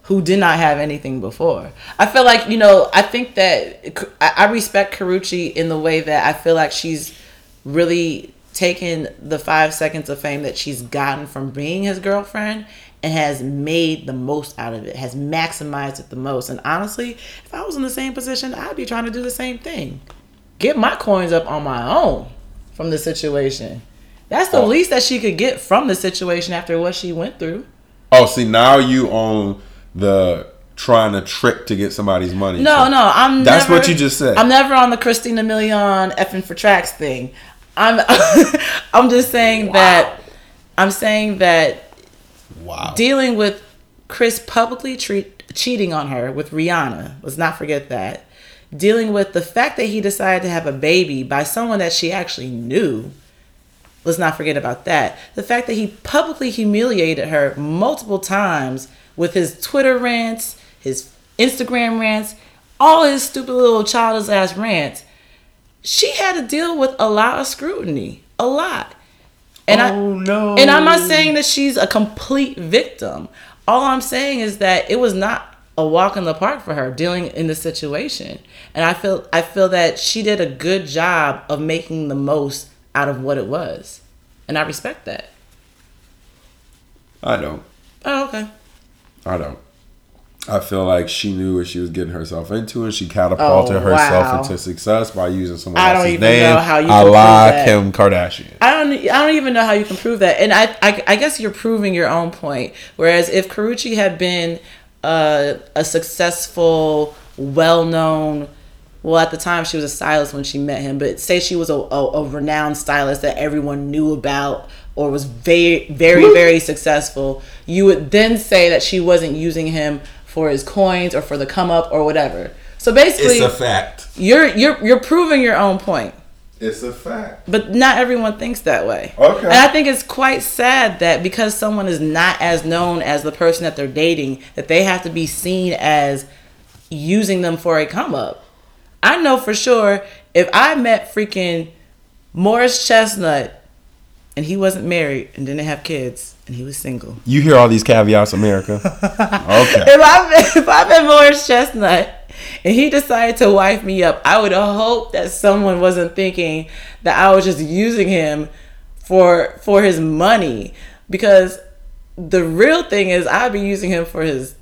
Speaker 1: who did not have anything before. I feel like, you know, I think that I respect Karrueche in the way that I feel like she's really taken the five seconds of fame that she's gotten from being his girlfriend and has made the most out of it, has maximized it the most. And honestly, if I was in the same position, I'd be trying to do the same thing. Get my coins up on my own from the situation. That's the oh. least that she could get from the situation after what she went through.
Speaker 2: Oh, see, now you own the trying to trick to get somebody's money.
Speaker 1: No, so no, I'm.
Speaker 2: That's never, what you just said.
Speaker 1: I'm never on the Christina Milian effing for tracks thing. I'm. I'm just saying wow. that. I'm saying that.
Speaker 2: Wow.
Speaker 1: Dealing with Chris publicly treat, cheating on her with Rihanna. Let's not forget that. Dealing with the fact that he decided to have a baby by someone that she actually knew. Let's not forget about that. The fact that he publicly humiliated her multiple times with his Twitter rants, his Instagram rants, all his stupid little childish ass rants. She had to deal with a lot of scrutiny. A lot. And
Speaker 2: oh
Speaker 1: I,
Speaker 2: no!
Speaker 1: and I'm not saying that she's a complete victim. All I'm saying is that it was not a walk in the park for her dealing in the situation. And I feel I feel that she did a good job of making the most out of what it was. And I respect that.
Speaker 2: I don't.
Speaker 1: Oh, okay.
Speaker 2: I don't. I feel like she knew what she was getting herself into, and she catapulted
Speaker 1: Oh,
Speaker 2: herself into success by using someone
Speaker 1: I don't even
Speaker 2: name.
Speaker 1: know how you
Speaker 2: a
Speaker 1: can prove
Speaker 2: la. Kim Kardashian.
Speaker 1: I don't. I don't even know how you can prove that. And I, I, I guess you're proving your own point. Whereas if Karrueche had been a, a successful, well-known, well, at the time she was a stylist when she met him, but say she was a, a, a renowned stylist that everyone knew about or was very, very, very successful, you would then say that she wasn't using him for his coins or for the come up or whatever. So basically, it's a
Speaker 2: fact.
Speaker 1: you're you're you're proving your own point.
Speaker 2: It's a fact.
Speaker 1: But not everyone thinks that way.
Speaker 2: Okay.
Speaker 1: And I think it's quite sad that because someone is not as known as the person that they're dating, that they have to be seen as using them for a come up. I know for sure if I met freaking Morris Chestnut and he wasn't married and didn't have kids and he was single.
Speaker 2: You hear all these caveats, America? okay.
Speaker 1: If I if I met Morris Chestnut and he decided to wife me up, I would hope that someone wasn't thinking that I was just using him for for his money because the real thing is I'd be using him for his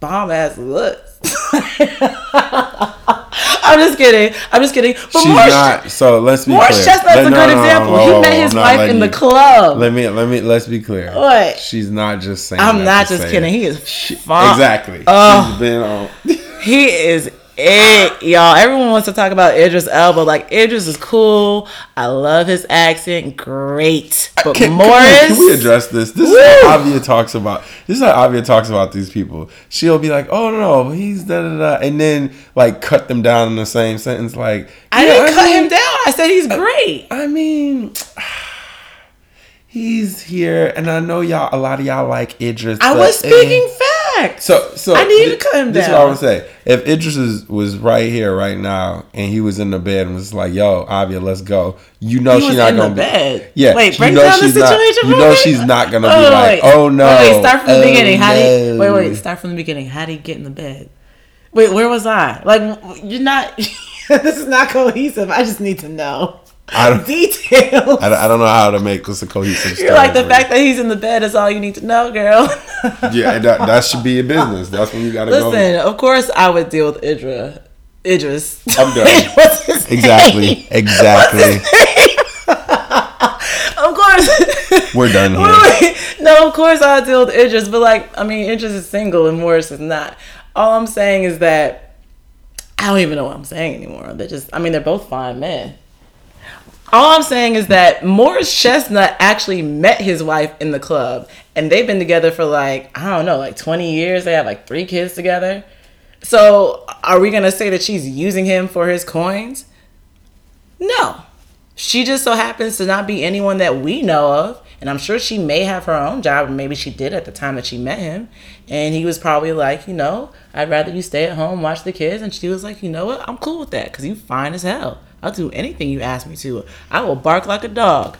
Speaker 1: bomb ass looks. I'm just kidding. I'm just kidding. But
Speaker 2: She's
Speaker 1: Morris,
Speaker 2: not. So let's be
Speaker 1: Morris
Speaker 2: clear.
Speaker 1: Chestnut's
Speaker 2: Let-
Speaker 1: a
Speaker 2: no,
Speaker 1: good
Speaker 2: no, no,
Speaker 1: example.
Speaker 2: whoa,
Speaker 1: he met his wife in the
Speaker 2: you-
Speaker 1: club.
Speaker 2: Let me let me let's be clear.
Speaker 1: What?
Speaker 2: She's not just saying.
Speaker 1: I'm not just kidding.
Speaker 2: it.
Speaker 1: He is fine.
Speaker 2: exactly.
Speaker 1: Oh.
Speaker 2: She's been on.
Speaker 1: He is it, y'all. Everyone wants to talk about Idris Elba. Like Idris is cool. I love his accent. Great. But
Speaker 2: Can,
Speaker 1: Morris,
Speaker 2: can, we, can we address this? This is
Speaker 1: Woo!
Speaker 2: how Avia talks about. This is how Avia talks about these people. She'll be like, "Oh no, he's da da da," and then like cut them down in the same sentence. Like
Speaker 1: I
Speaker 2: yeah,
Speaker 1: didn't cut
Speaker 2: mean-
Speaker 1: him down. I said he's great.
Speaker 2: I mean, he's here, and I know y'all. A lot of y'all like Idris.
Speaker 1: I was
Speaker 2: eh.
Speaker 1: speaking
Speaker 2: So, so
Speaker 1: I didn't
Speaker 2: thi-
Speaker 1: cut him
Speaker 2: This is what I would say. If Idris is, was right here, right now, and he was in the bed and was like, "Yo, Avia, let's go," you know she's not
Speaker 1: in the
Speaker 2: gonna
Speaker 1: bed.
Speaker 2: be. Yeah,
Speaker 1: Wait,
Speaker 2: you
Speaker 1: break
Speaker 2: know
Speaker 1: down the
Speaker 2: she's not-
Speaker 1: situation
Speaker 2: You know
Speaker 1: me?
Speaker 2: she's not gonna
Speaker 1: Wait,
Speaker 2: be
Speaker 1: oh,
Speaker 2: like,
Speaker 1: wait.
Speaker 2: "Oh no."
Speaker 1: Wait, wait, start from the
Speaker 2: oh,
Speaker 1: beginning. How did oh, he,
Speaker 2: no."
Speaker 1: wait, wait, start from the beginning. How did he get in the bed? Wait, where was I? Like, you're not. this is not cohesive. I just need to know
Speaker 2: I don't,
Speaker 1: details.
Speaker 2: I don't. I don't know how to make this a cohesive story.
Speaker 1: You're like the fact that he's in the bed is all you need to know, girl.
Speaker 2: yeah, that, that should be your business. That's when you gotta go.
Speaker 1: Listen, of course I would deal with Idra. Idris.
Speaker 2: I'm done. Exactly.
Speaker 1: name?
Speaker 2: Exactly.
Speaker 1: Of course.
Speaker 2: We're done here.
Speaker 1: No, of course I'll deal with Idris, but like, I mean, Idris is single and Morris is not. All I'm saying is that I don't even know what I'm saying anymore. They're just, I mean, they're both fine men. All I'm saying is that Morris Chestnut actually met his wife in the club, and they've been together for like I don't know, like 20 years. They have like three kids together. So, are we gonna say that she's using him for his coins? No. She just so happens to not be anyone that we know of. And I'm sure she may have her own job, or maybe she did at the time that she met him. And he was probably like, you know, I'd rather you stay at home, watch the kids. And she was like, you know what? I'm cool with that because you fine as hell. I'll do anything you ask me to. I will bark like a dog.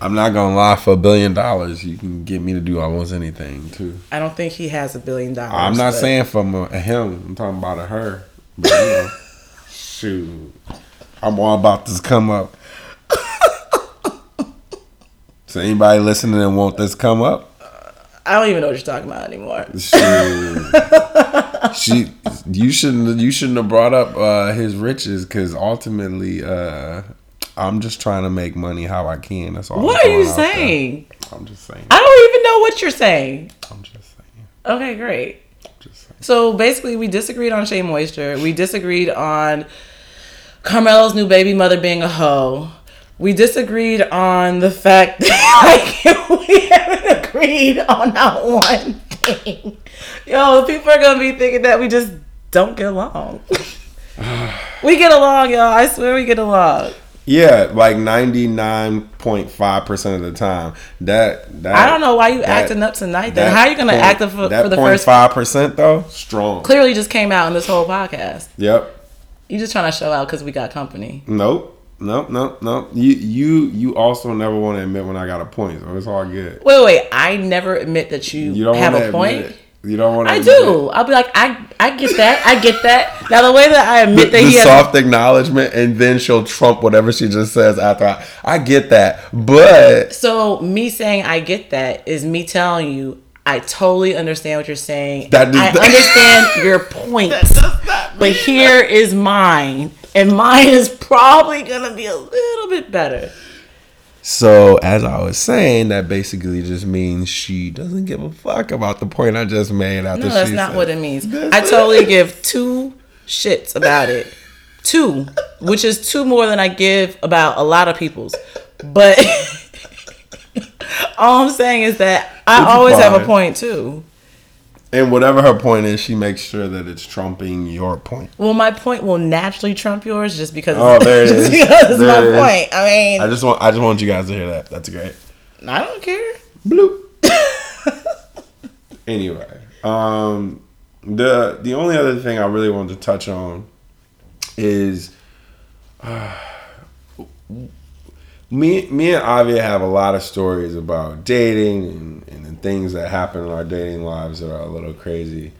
Speaker 2: I'm not gonna lie. For a billion dollars, you can get me to do almost anything too.
Speaker 1: I don't think he has a billion dollars.
Speaker 2: I'm not
Speaker 1: but-
Speaker 2: saying from a, a him. I'm talking about a her. But, you know, shoot, I'm all about this come up. So anybody listening and want this come up?
Speaker 1: I don't even know what you're talking about anymore.
Speaker 2: Shoot. she, you shouldn't. You shouldn't have brought up uh, his riches because ultimately, uh, I'm just trying to make money how I can. That's all.
Speaker 1: What
Speaker 2: I'm
Speaker 1: are you
Speaker 2: out there.
Speaker 1: saying?
Speaker 2: I'm just saying.
Speaker 1: I don't even know what you're saying.
Speaker 2: I'm just saying.
Speaker 1: Okay, great.
Speaker 2: Just saying.
Speaker 1: So basically, we disagreed on Shea Moisture. We disagreed on Carmelo's new baby mother being a hoe. We disagreed on the fact that like, we haven't agreed on not one Yo, people are gonna be thinking that we just don't get along. we get along, y'all. I swear we get along.
Speaker 2: Yeah, like ninety nine point five percent of the time. That that
Speaker 1: I don't know why you
Speaker 2: that-
Speaker 1: acting up tonight. Then
Speaker 2: that
Speaker 1: how are you gonna
Speaker 2: point-
Speaker 1: act up for, for the
Speaker 2: point
Speaker 1: first?
Speaker 2: five percent though? Strong.
Speaker 1: Clearly, just came out in this whole podcast.
Speaker 2: Yep.
Speaker 1: You just trying to show out because we got company.
Speaker 2: Nope. Nope. Nope. Nope. You you you also never want to admit when I got a point, so it's all good.
Speaker 1: Wait, wait, wait. I never admit that you,
Speaker 2: You don't
Speaker 1: have a point.
Speaker 2: Admit it. You don't want to.
Speaker 1: I do. I'll be like, I, I get that. I get that. Now the way that I
Speaker 2: The,
Speaker 1: admit that
Speaker 2: the
Speaker 1: he has
Speaker 2: soft acknowledgement, and then she'll trump whatever she just says after. I, I get that, but
Speaker 1: So me saying I get that is me telling you I totally understand what you're saying.
Speaker 2: That
Speaker 1: I
Speaker 2: not-
Speaker 1: understand your point. But here is mine. And mine is probably gonna be a little bit better.
Speaker 2: So as I was saying, that basically just means she doesn't give a fuck about the point I just made. After
Speaker 1: No, that's not
Speaker 2: said-
Speaker 1: what it means. I totally give two shits about it. Two. Which is two more than I give about a lot of people's. But all I'm saying is that I
Speaker 2: It's
Speaker 1: always have a point too.
Speaker 2: And whatever her point is, she makes sure that it's trumping your point.
Speaker 1: Well, my point will naturally trump yours just because.
Speaker 2: Oh, there it is.
Speaker 1: because it's
Speaker 2: There
Speaker 1: my
Speaker 2: it is.
Speaker 1: point. I mean,
Speaker 2: I just want I just want you guys to hear that. That's great.
Speaker 1: I don't care.
Speaker 2: Bloop. anyway, um, the the only other thing I really wanted to touch on is uh, me me and Avia have a lot of stories about dating and, and the things that happen in our dating lives that are a little crazy.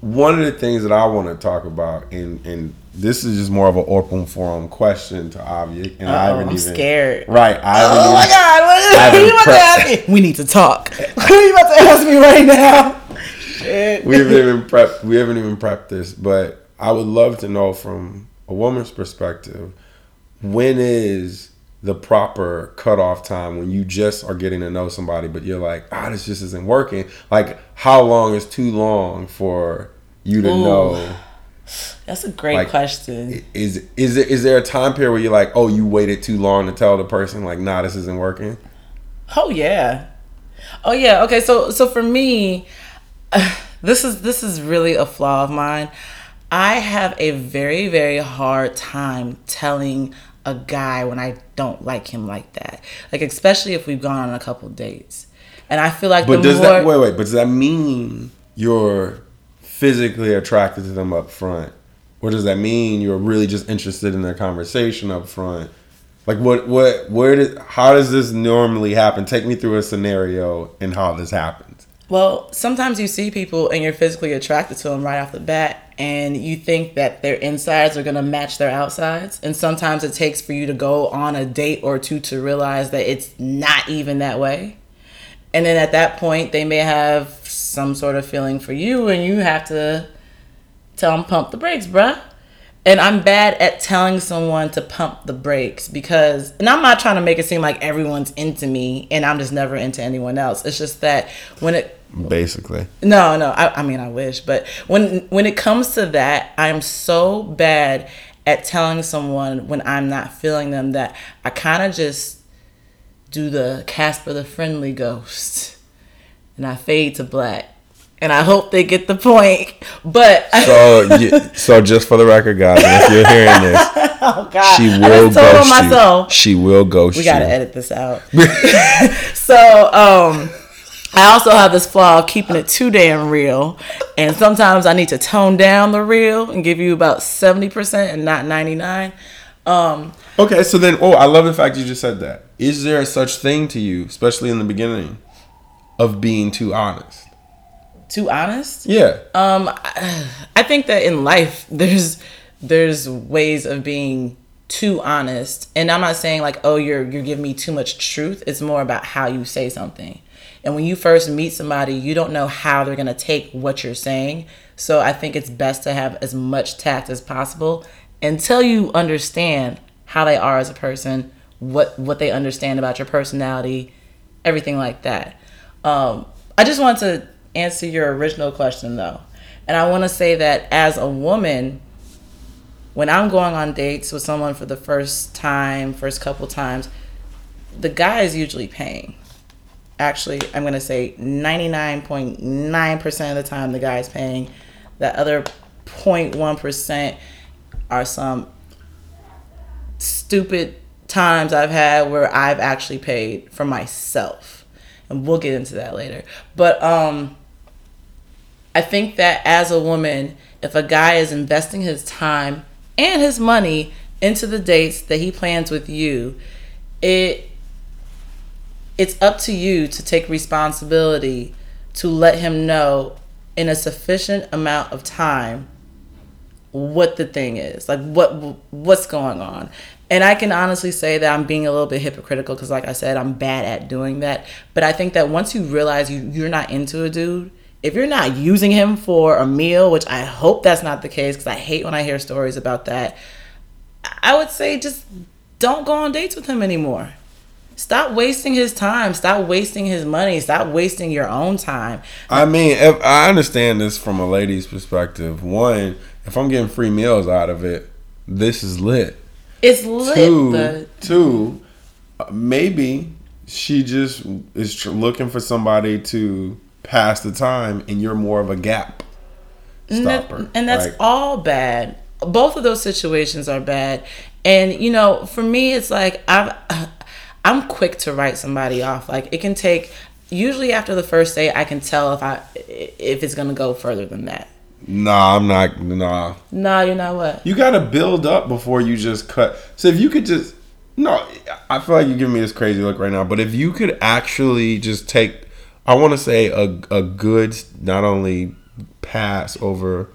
Speaker 2: One of the things that I want to talk about, and and this is just more of an open forum question to Avia, and I
Speaker 1: Oh,
Speaker 2: haven't
Speaker 1: I'm
Speaker 2: even
Speaker 1: scared.
Speaker 2: right. I haven't
Speaker 1: Oh my god! What are you
Speaker 2: haven't
Speaker 1: about to
Speaker 2: prepped-
Speaker 1: ask me? We need to talk. What are you about to ask me right now? Shit.
Speaker 2: we haven't even prepped. We haven't even prepped this, but I would love to know from a woman's perspective, when is the proper cutoff time when you just are getting to know somebody, but you're like, ah, this just isn't working. Like, how long is too long for you to
Speaker 1: Ooh.
Speaker 2: know?
Speaker 1: That's a great
Speaker 2: Like,
Speaker 1: question.
Speaker 2: Is is there, is there a time period where you're like, oh, you waited too long to tell the person like, nah, this isn't working?
Speaker 1: Oh yeah. Oh yeah. Okay. So so for me, this is this is really a flaw of mine. I have a very very hard time telling a guy when I don't like him like that. Like especially if we've gone on a couple dates, and I feel like
Speaker 2: But does
Speaker 1: more
Speaker 2: that wait wait? But does that mean you're physically attracted to them up front, or does that mean you're really just interested in their conversation up front? Like what what where did how does this normally happen? Take me through a scenario and how this happens.
Speaker 1: Well, sometimes you see people and you're physically attracted to them right off the bat, and you think that their insides are gonna match their outsides. And sometimes it takes for you to go on a date or two to realize that it's not even that way. And then at that point, they may have some sort of feeling for you, and you have to tell them pump the brakes, bruh. And I'm bad at telling someone to pump the brakes because, and I'm not trying to make it seem like everyone's into me and I'm just never into anyone else. It's just that when it,
Speaker 2: Basically,
Speaker 1: no, no, I, I mean, I wish, but when when it comes to that, I'm so bad at telling someone when I'm not feeling them that I kind of just do the Casper the Friendly Ghost, and I fade to black, and I hope they get the point. But
Speaker 2: so you, so just for the record, guys, if you're hearing this,
Speaker 1: oh god,
Speaker 2: she will
Speaker 1: just told on
Speaker 2: ghost
Speaker 1: myself.
Speaker 2: you. She will ghost
Speaker 1: We gotta edit this out. so, um, I also have this flaw of keeping it too damn real, and sometimes I need to tone down the real and give you about seventy percent and not ninety nine. Um,
Speaker 2: Okay, so then, oh, I love the fact you just said that. Is there a such thing to you, especially in the beginning, of being too honest?
Speaker 1: too honest.
Speaker 2: Yeah.
Speaker 1: Um, I, I think that in life there's there's ways of being too honest, and I'm not saying like oh you're you're giving me too much truth. It's more about how you say something. And when you first meet somebody, you don't know how they're gonna take what you're saying. So I think it's best to have as much tact as possible until you understand how they are as a person, what what they understand about your personality, everything like that. Um, I just want to answer your original question though. And I want to say that as a woman, when I'm going on dates with someone for the first time, first couple times, the guy is usually paying Actually, I'm going to say 99.9% of the time the guy's paying. That other 0.1% are some stupid times I've had where I've actually paid for myself. And we'll get into that later. But um I think that as a woman, if a guy is investing his time and his money into the dates that he plans with you, it it's up to you to take responsibility to let him know in a sufficient amount of time what the thing is like what what's going on. And i can honestly say that i'm being a little bit hypocritical because like i said i'm bad at doing that. But i think that once you realize you, you're not into a dude if you're not using him for a meal which i hope that's not the case because i hate when i hear stories about that i would say just don't go on dates with him anymore Stop wasting his time. Stop wasting his money. Stop wasting your own time.
Speaker 2: I mean, if I understand this from a lady's perspective. One, if I'm getting free meals out of it, this is lit.
Speaker 1: It's lit.
Speaker 2: Two,
Speaker 1: but
Speaker 2: two, maybe she just is tr- looking for somebody to pass the time, and you're more of a gap
Speaker 1: and, that-
Speaker 2: stopper.
Speaker 1: and that's
Speaker 2: Like,
Speaker 1: all bad. Both of those situations are bad. And you know, for me, it's like I've I'm quick to write somebody off. Like it can take. Usually after the first day, I can tell if I if it's gonna go further than that.
Speaker 2: Nah, I'm not. Nah,
Speaker 1: No, you're not what.
Speaker 2: you got to build up before you just cut. So if you could just no, I feel like you're giving me this crazy look right now. But if you could actually just take, I want to say a a good not only pass over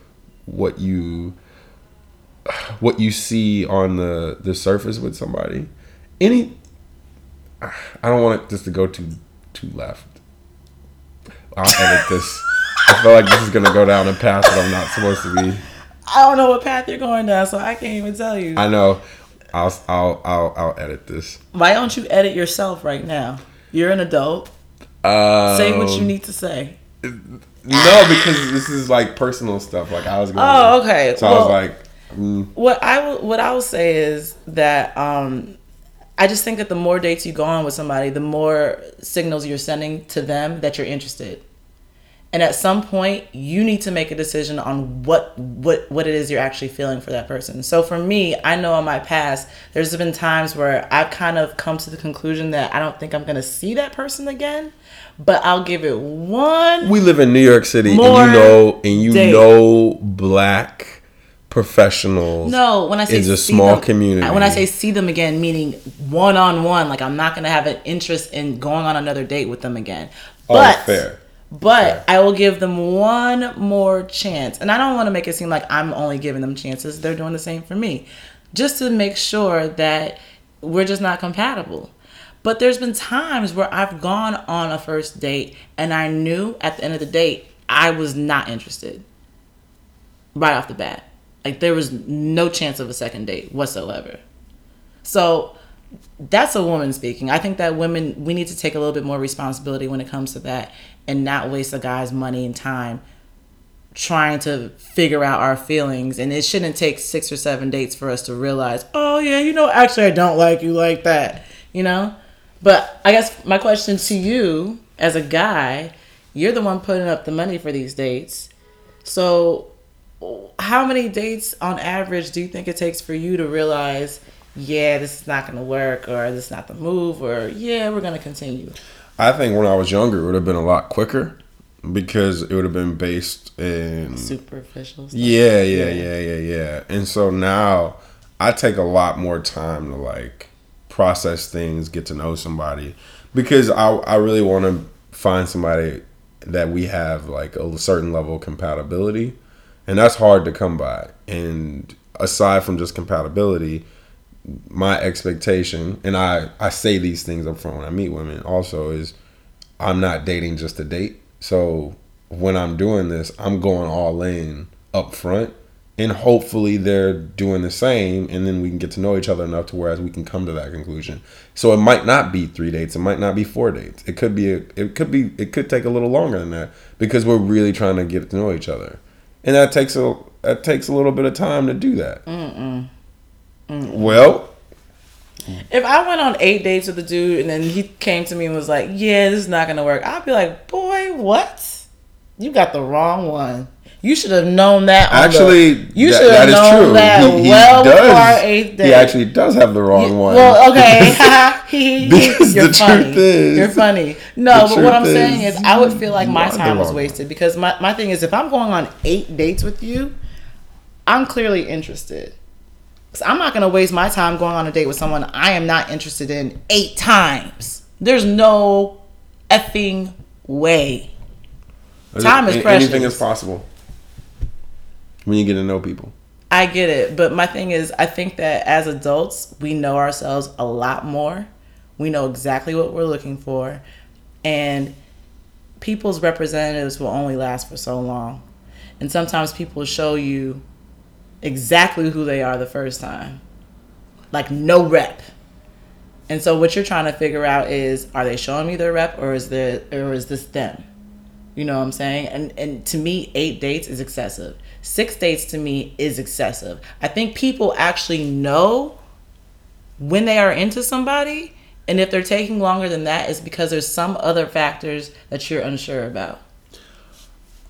Speaker 2: what you what you see on the the surface with somebody. Any, I don't want it just to go too too left. I'll edit this. I feel like this is gonna go down a path that I'm not supposed to be.
Speaker 1: I don't know what path you're going down, so I can't even tell you.
Speaker 2: I know. I'll I'll I'll, I'll edit this.
Speaker 1: Why don't you edit yourself right now? You're an adult.
Speaker 2: Um,
Speaker 1: Say what you need to say.
Speaker 2: No, because this is like personal stuff. Like I was going.
Speaker 1: Oh, okay.
Speaker 2: So I was like, mm,
Speaker 1: What I will what I will say is that um I just think that the more dates you go on with somebody, the more signals you're sending to them that you're interested. And at some point, you need to make a decision on what what what it is you're actually feeling for that person. So for me, I know in my past, there's been times where I've kind of come to the conclusion that I don't think I'm gonna see that person again, but I'll give it one
Speaker 2: we live in New York City, and you know, and you
Speaker 1: date.
Speaker 2: know, black professionals.
Speaker 1: No, when I say
Speaker 2: It's a small
Speaker 1: them-
Speaker 2: community.
Speaker 1: When I say see them again, meaning one on one, like I'm not gonna have an interest in going on another date with them again.
Speaker 2: Oh,
Speaker 1: But
Speaker 2: fair.
Speaker 1: But I will give them one more chance, and I don't want to make it seem like I'm only giving them chances. They're doing the same for me, just to make sure that we're just not compatible. But there's been times where I've gone on a first date and I knew at the end of the date I was not interested right off the bat. Like there was no chance of a second date whatsoever. So that's a woman speaking. I think that women we need to take a little bit more responsibility when it comes to that and not waste a guy's money and time trying to figure out our feelings and it shouldn't take 6 or 7 dates for us to realize, "Oh yeah, you know actually I don't like you like that." You know? But I guess my question to you as a guy, you're the one putting up the money for these dates. So how many dates on average do you think it takes for you to realize yeah this is not going to work or this is not the move or yeah we're going to continue
Speaker 2: I think when I was younger, it would have been a lot quicker because it would have been based in
Speaker 1: superficial stuff.
Speaker 2: Yeah, yeah, yeah, yeah, yeah. And so now I take a lot more time to like process things, get to know somebody because I I really want to find somebody that we have like a certain level of compatibility. And that's hard to come by. And aside from just compatibility, my expectation, and I, I say these things up front when I meet women also, is I'm not dating just to date. So when I'm doing this, I'm going all in up front. And hopefully they're doing the same, and then we can get to know each other enough to whereas we can come to that conclusion. So it might not be three dates, it might not be four dates. It could be, a, it could be, it could take a little longer than that because we're really trying to get to know each other, and that takes a that takes a little bit of time to do that. Well,
Speaker 1: If I went on eight dates with a dude and then he came to me and was like, "Yeah, this is not gonna work," I'd be like, "Boy, what? You got the wrong one." You should have known that. on the-
Speaker 2: Actually,
Speaker 1: you
Speaker 2: that-
Speaker 1: should have
Speaker 2: is
Speaker 1: known that
Speaker 2: He- he
Speaker 1: well
Speaker 2: does-
Speaker 1: before our eighth date.
Speaker 2: He actually does have the wrong one.
Speaker 1: Well, okay. Ha, he, he,
Speaker 2: Because
Speaker 1: You're
Speaker 2: the
Speaker 1: funny.
Speaker 2: truth is-
Speaker 1: You're funny. No, but what I'm
Speaker 2: truth
Speaker 1: saying
Speaker 2: is
Speaker 1: is, I would feel like my time was wasted because my, my thing is, if I'm going on eight dates with you, I'm clearly interested. Because I'm not going to waste my time going on a date with someone I am not interested in eight times. There's no effing way. time is precious.
Speaker 2: Anything is possible when you get to know people.
Speaker 1: I get it, but my thing is, I think that as adults, we know ourselves a lot more. We know exactly what we're looking for, and people's representatives will only last for so long. And sometimes people show you exactly who they are the first time, like no rep. And so, what you're trying to figure out is, are they showing me their rep, or is there, or is this them? You know what I'm saying? And and to me, eight dates is excessive. Six dates to me is excessive. I think people actually know when they are into somebody, and if they're taking longer than that, is because there's some other factors that you're unsure about.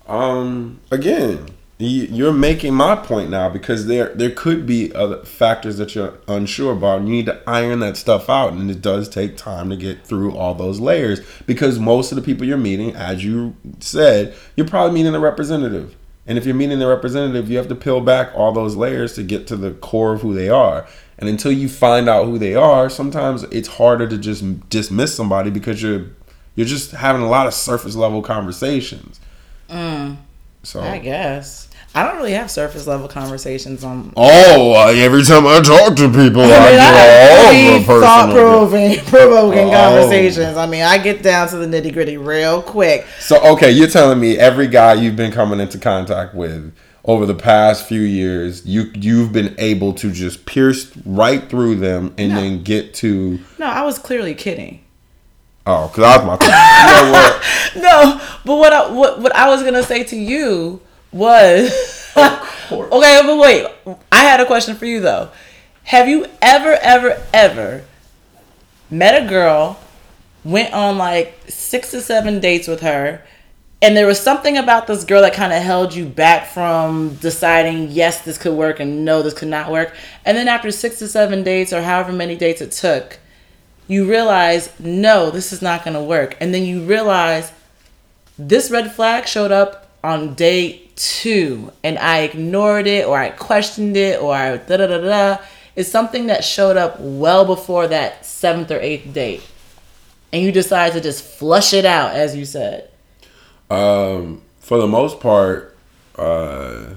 Speaker 2: Um, again, you- you're making my point now because there there could be other factors that you're unsure about. and You need to iron that stuff out, and it does take time to get through all those layers because most of the people you're meeting, as you said, you're probably meeting a representative. And if you're meeting the representative, you have to peel back all those layers to get to the core of who they are. And until you find out who they are, sometimes it's harder to just dismiss somebody because you're you're just having a lot of surface level conversations. Mm. So
Speaker 1: I guess I don't really have surface level conversations on.
Speaker 2: Oh, uh, every time I talk to people, I,
Speaker 1: I mean, I
Speaker 2: get all the
Speaker 1: thought provoking, provoking
Speaker 2: Oh.
Speaker 1: conversations. I mean, I get down to the nitty gritty real quick.
Speaker 2: So, okay, you're telling me every guy you've been coming into contact with over the past few years, you you've been able to just pierce right through them and
Speaker 1: No.
Speaker 2: then get to
Speaker 1: No, I was clearly kidding.
Speaker 2: oh, because I was my. You know what?
Speaker 1: No, but what I what, what I was gonna say to you was okay. But wait, I had a question for you though. Have you ever, ever, ever met a girl, went on like six to seven dates with her, and there was something about this girl that kind of held you back from deciding yes, this could work and no, this could not work, and then after six to seven dates or however many dates it took, you realize no, this is not gonna work, and then you realize this red flag showed up on day two and I ignored it or I questioned it or I da da da da. It's something that showed up well before that seventh or eighth date. And you decide to just flush it out, as you said.
Speaker 2: Um, for the most part, uh,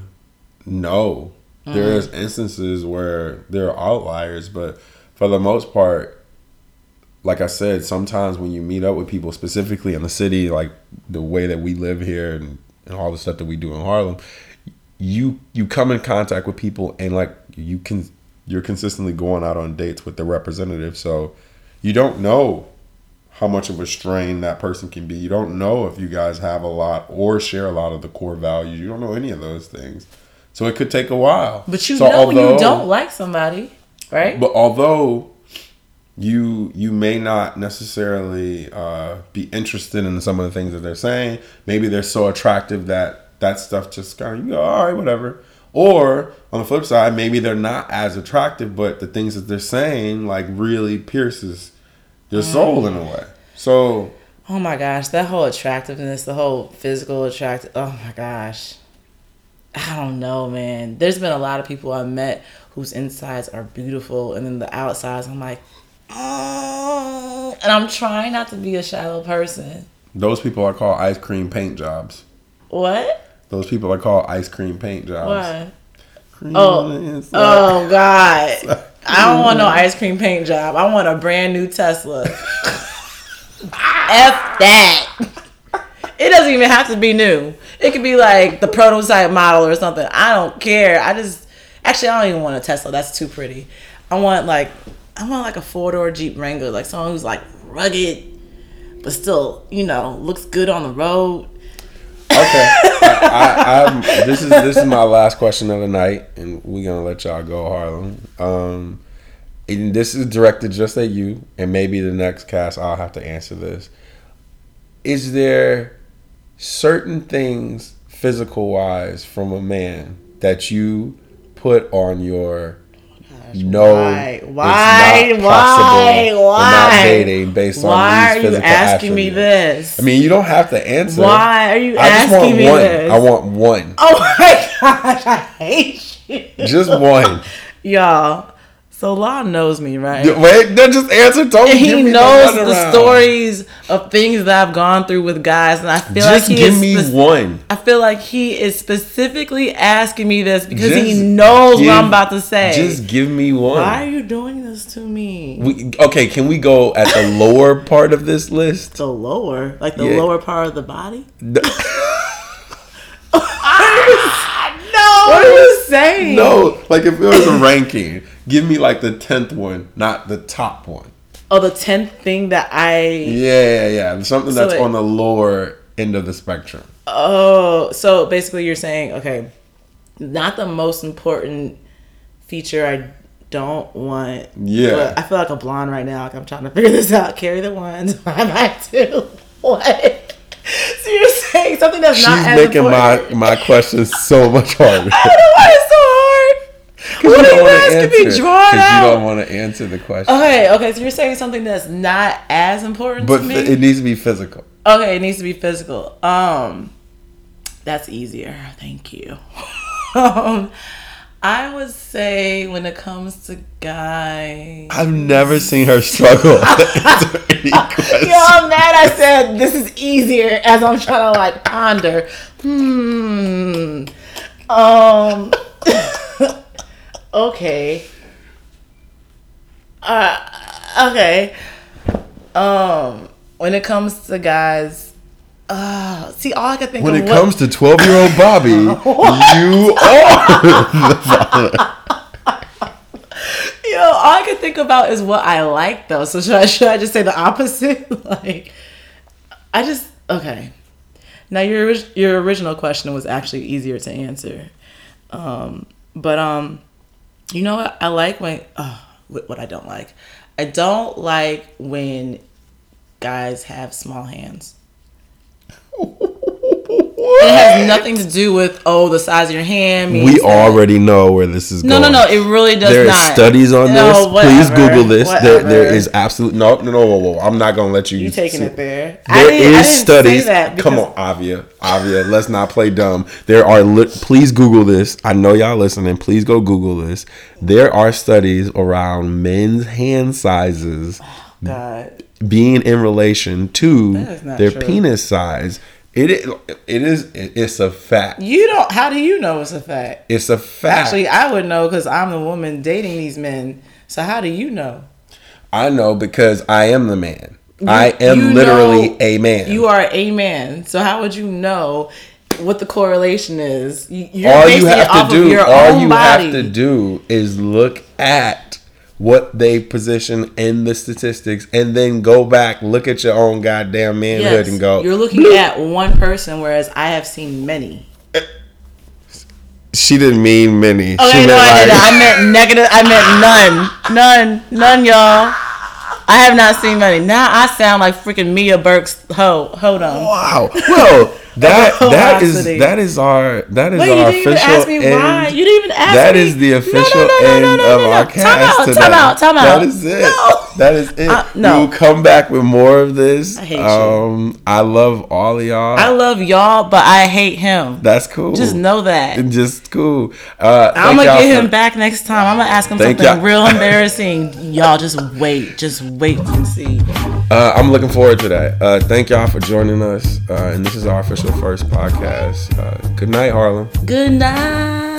Speaker 2: no. There's instances where there are outliers, but for the most part, like I said, sometimes when you meet up with people, specifically in the city, like the way that we live here and, and all the stuff that we do in Harlem, you you come in contact with people and like you can you're consistently going out on dates with the representative, so you don't know how much of a strain that person can be. You don't know if you guys have a lot or share a lot of the core values. You don't know any of those things. So it could take a while.
Speaker 1: But you
Speaker 2: So
Speaker 1: know when you don't like somebody, right?
Speaker 2: But although you you may not necessarily uh, be interested in some of the things that they're saying, maybe they're so attractive that that stuff just kind of you go, all right, whatever. Or on the flip side, maybe they're not as attractive, but the things that they're saying like really pierces your soul in a way. So
Speaker 1: oh my gosh, that whole attractiveness, the whole physical attract oh my gosh. I don't know, man. There's been a lot of people I've met whose insides are beautiful and then the outsides I'm like, oh, and I'm trying not to be a shallow person.
Speaker 2: those people are called ice cream paint jobs.
Speaker 1: What?
Speaker 2: Those people are called ice cream paint jobs.
Speaker 1: What?
Speaker 2: Cream
Speaker 1: Oh.
Speaker 2: on the inside.
Speaker 1: Oh God. I don't want no ice cream paint job. I want a brand new Tesla. F that. It doesn't even have to be new. It could be like the prototype model or something. I don't care. I just actually I don't even want a Tesla. That's too pretty. I want like I want like a four door Jeep Wrangler, like someone who's like rugged, but still you know looks good on the road.
Speaker 2: Okay. I, I, this is this is my last question of the night, and we're gonna let y'all go, Harlem. Um, and this is directed just at you, and maybe the next cast I'll have to answer this. Is there certain things physical wise from a man that you put on your no
Speaker 1: Why? Why? Why?
Speaker 2: possible, we're not
Speaker 1: Why?
Speaker 2: dating based
Speaker 1: Why
Speaker 2: on
Speaker 1: are you asking me this?
Speaker 2: I mean, you don't have to answer.
Speaker 1: Why are you
Speaker 2: I just
Speaker 1: asking
Speaker 2: want
Speaker 1: me
Speaker 2: one.
Speaker 1: this?
Speaker 2: I want one.
Speaker 1: Oh my gosh, I hate you.
Speaker 2: Just one.
Speaker 1: Y'all, so Law knows me, right?
Speaker 2: Wait, no, just answer. Give
Speaker 1: he
Speaker 2: the
Speaker 1: knows the,
Speaker 2: runaround.
Speaker 1: stories of things that I've gone through with guys, and I feel
Speaker 2: Just
Speaker 1: like he
Speaker 2: give
Speaker 1: is
Speaker 2: me one.
Speaker 1: I feel like he is specifically asking me this because he
Speaker 2: Just
Speaker 1: knows what I'm about to say.
Speaker 2: Just give me one.
Speaker 1: Why are you doing this to me?
Speaker 2: We, okay, can we go at the lower part of this list?
Speaker 1: the lower, like the
Speaker 2: Yeah.
Speaker 1: lower part of the body.
Speaker 2: No,
Speaker 1: No, what are you saying?
Speaker 2: no, like if it was a ranking, give me like the tenth one, not the top one.
Speaker 1: Oh, the tenth thing that I.
Speaker 2: Yeah, yeah, yeah. Something
Speaker 1: So
Speaker 2: that's on the lower end of the spectrum.
Speaker 1: Oh, so basically you're saying, okay, not the most important feature I don't want.
Speaker 2: Yeah.
Speaker 1: But I feel like a blonde right now. Like I'm trying to figure this out. Carry the ones. Five by two. What? You're saying something that's
Speaker 2: She's
Speaker 1: not as
Speaker 2: making
Speaker 1: important.
Speaker 2: my my questions so much harder.
Speaker 1: I don't know why it's so hard. What are you asking me? Draw it
Speaker 2: Because you don't want to answer the question.
Speaker 1: Okay, okay. So you're saying something that's not as important
Speaker 2: but
Speaker 1: to me.
Speaker 2: it needs to be physical.
Speaker 1: Okay, it needs to be physical. Um, that's easier. Thank you. um, I would say when it comes to guys,
Speaker 2: I've never seen her struggle to answer any question.
Speaker 1: yo, I'm mad. I said this is easier as I'm trying to like ponder. Hmm. Um. okay. Uh. Okay. Um. When it comes to guys, uh, see, all I can think
Speaker 2: When it
Speaker 1: what-
Speaker 2: comes to 12 year old Bobby, you are.
Speaker 1: Yo, all I can think about is what I like though. So should I should I just say the opposite? like, I just okay. Now your your original question was actually easier to answer, um, but um, you know what I like when oh, what I don't like. I don't like when guys have small hands. It has nothing to do with oh the size of your hand.
Speaker 2: We
Speaker 1: that-
Speaker 2: already know where this is
Speaker 1: no,
Speaker 2: going.
Speaker 1: no, no. No. It really does
Speaker 2: There
Speaker 1: not.
Speaker 2: is studies on
Speaker 1: No,
Speaker 2: this. Please Google this. There, there
Speaker 1: whatever.
Speaker 2: absolute no, no, no, whoa, whoa. I'm not gonna let you.
Speaker 1: You taking it there?
Speaker 2: There is studies. Come on, Avia, Avia. let's not play dumb. There are. Li- please Google this. I know y'all listening. Please go Google this. There are studies around men's hand sizes oh,
Speaker 1: God.
Speaker 2: Being in relation to
Speaker 1: That is not
Speaker 2: their
Speaker 1: true.
Speaker 2: penis size. It is. It is. It's a fact.
Speaker 1: You don't. How do you know it's a fact?
Speaker 2: It's a fact.
Speaker 1: Actually, I would know because I'm the woman dating these men. So how do you know?
Speaker 2: I know because I am the man. I am literally a man.
Speaker 1: You are a man. So how would you know what the correlation is? You- You're
Speaker 2: all you have to do, all you
Speaker 1: body.
Speaker 2: have to do is look at what they position in the statistics and then go back, look at your own goddamn manhood
Speaker 1: Yes,
Speaker 2: and go,
Speaker 1: You're looking at one person, whereas I have seen many.
Speaker 2: she didn't mean many.
Speaker 1: Oh,
Speaker 2: she
Speaker 1: no,
Speaker 2: meant
Speaker 1: I
Speaker 2: like,
Speaker 1: didn't. I meant negative. I meant none, none, none, y'all. I have not seen many. Now I sound like freaking Mia Burke's ho. Hold on.
Speaker 2: wow. Well, that that is that is our that is
Speaker 1: Wait, you
Speaker 2: our
Speaker 1: didn't even
Speaker 2: official
Speaker 1: ask me why.
Speaker 2: end.
Speaker 1: You didn't even ask
Speaker 2: That
Speaker 1: me.
Speaker 2: is the official
Speaker 1: no, no, no,
Speaker 2: end of our
Speaker 1: Time
Speaker 2: cast
Speaker 1: out,
Speaker 2: today.
Speaker 1: time out, time out.
Speaker 2: That is it. That is it.
Speaker 1: Uh, no.
Speaker 2: We will come back with more of this.
Speaker 1: I hate you.
Speaker 2: um, I love all of y'all.
Speaker 1: I love y'all, but I hate him.
Speaker 2: That's cool.
Speaker 1: Just know that.
Speaker 2: Just cool. Uh,
Speaker 1: I'm gonna get him back next time. I'm gonna ask him something
Speaker 2: y'all.
Speaker 1: real embarrassing. y'all just wait. Just wait and see.
Speaker 2: Uh, I'm looking forward to that. Uh, thank y'all for joining us. Uh, and this is our official first podcast. Uh, good night, Harlem.
Speaker 1: Good night.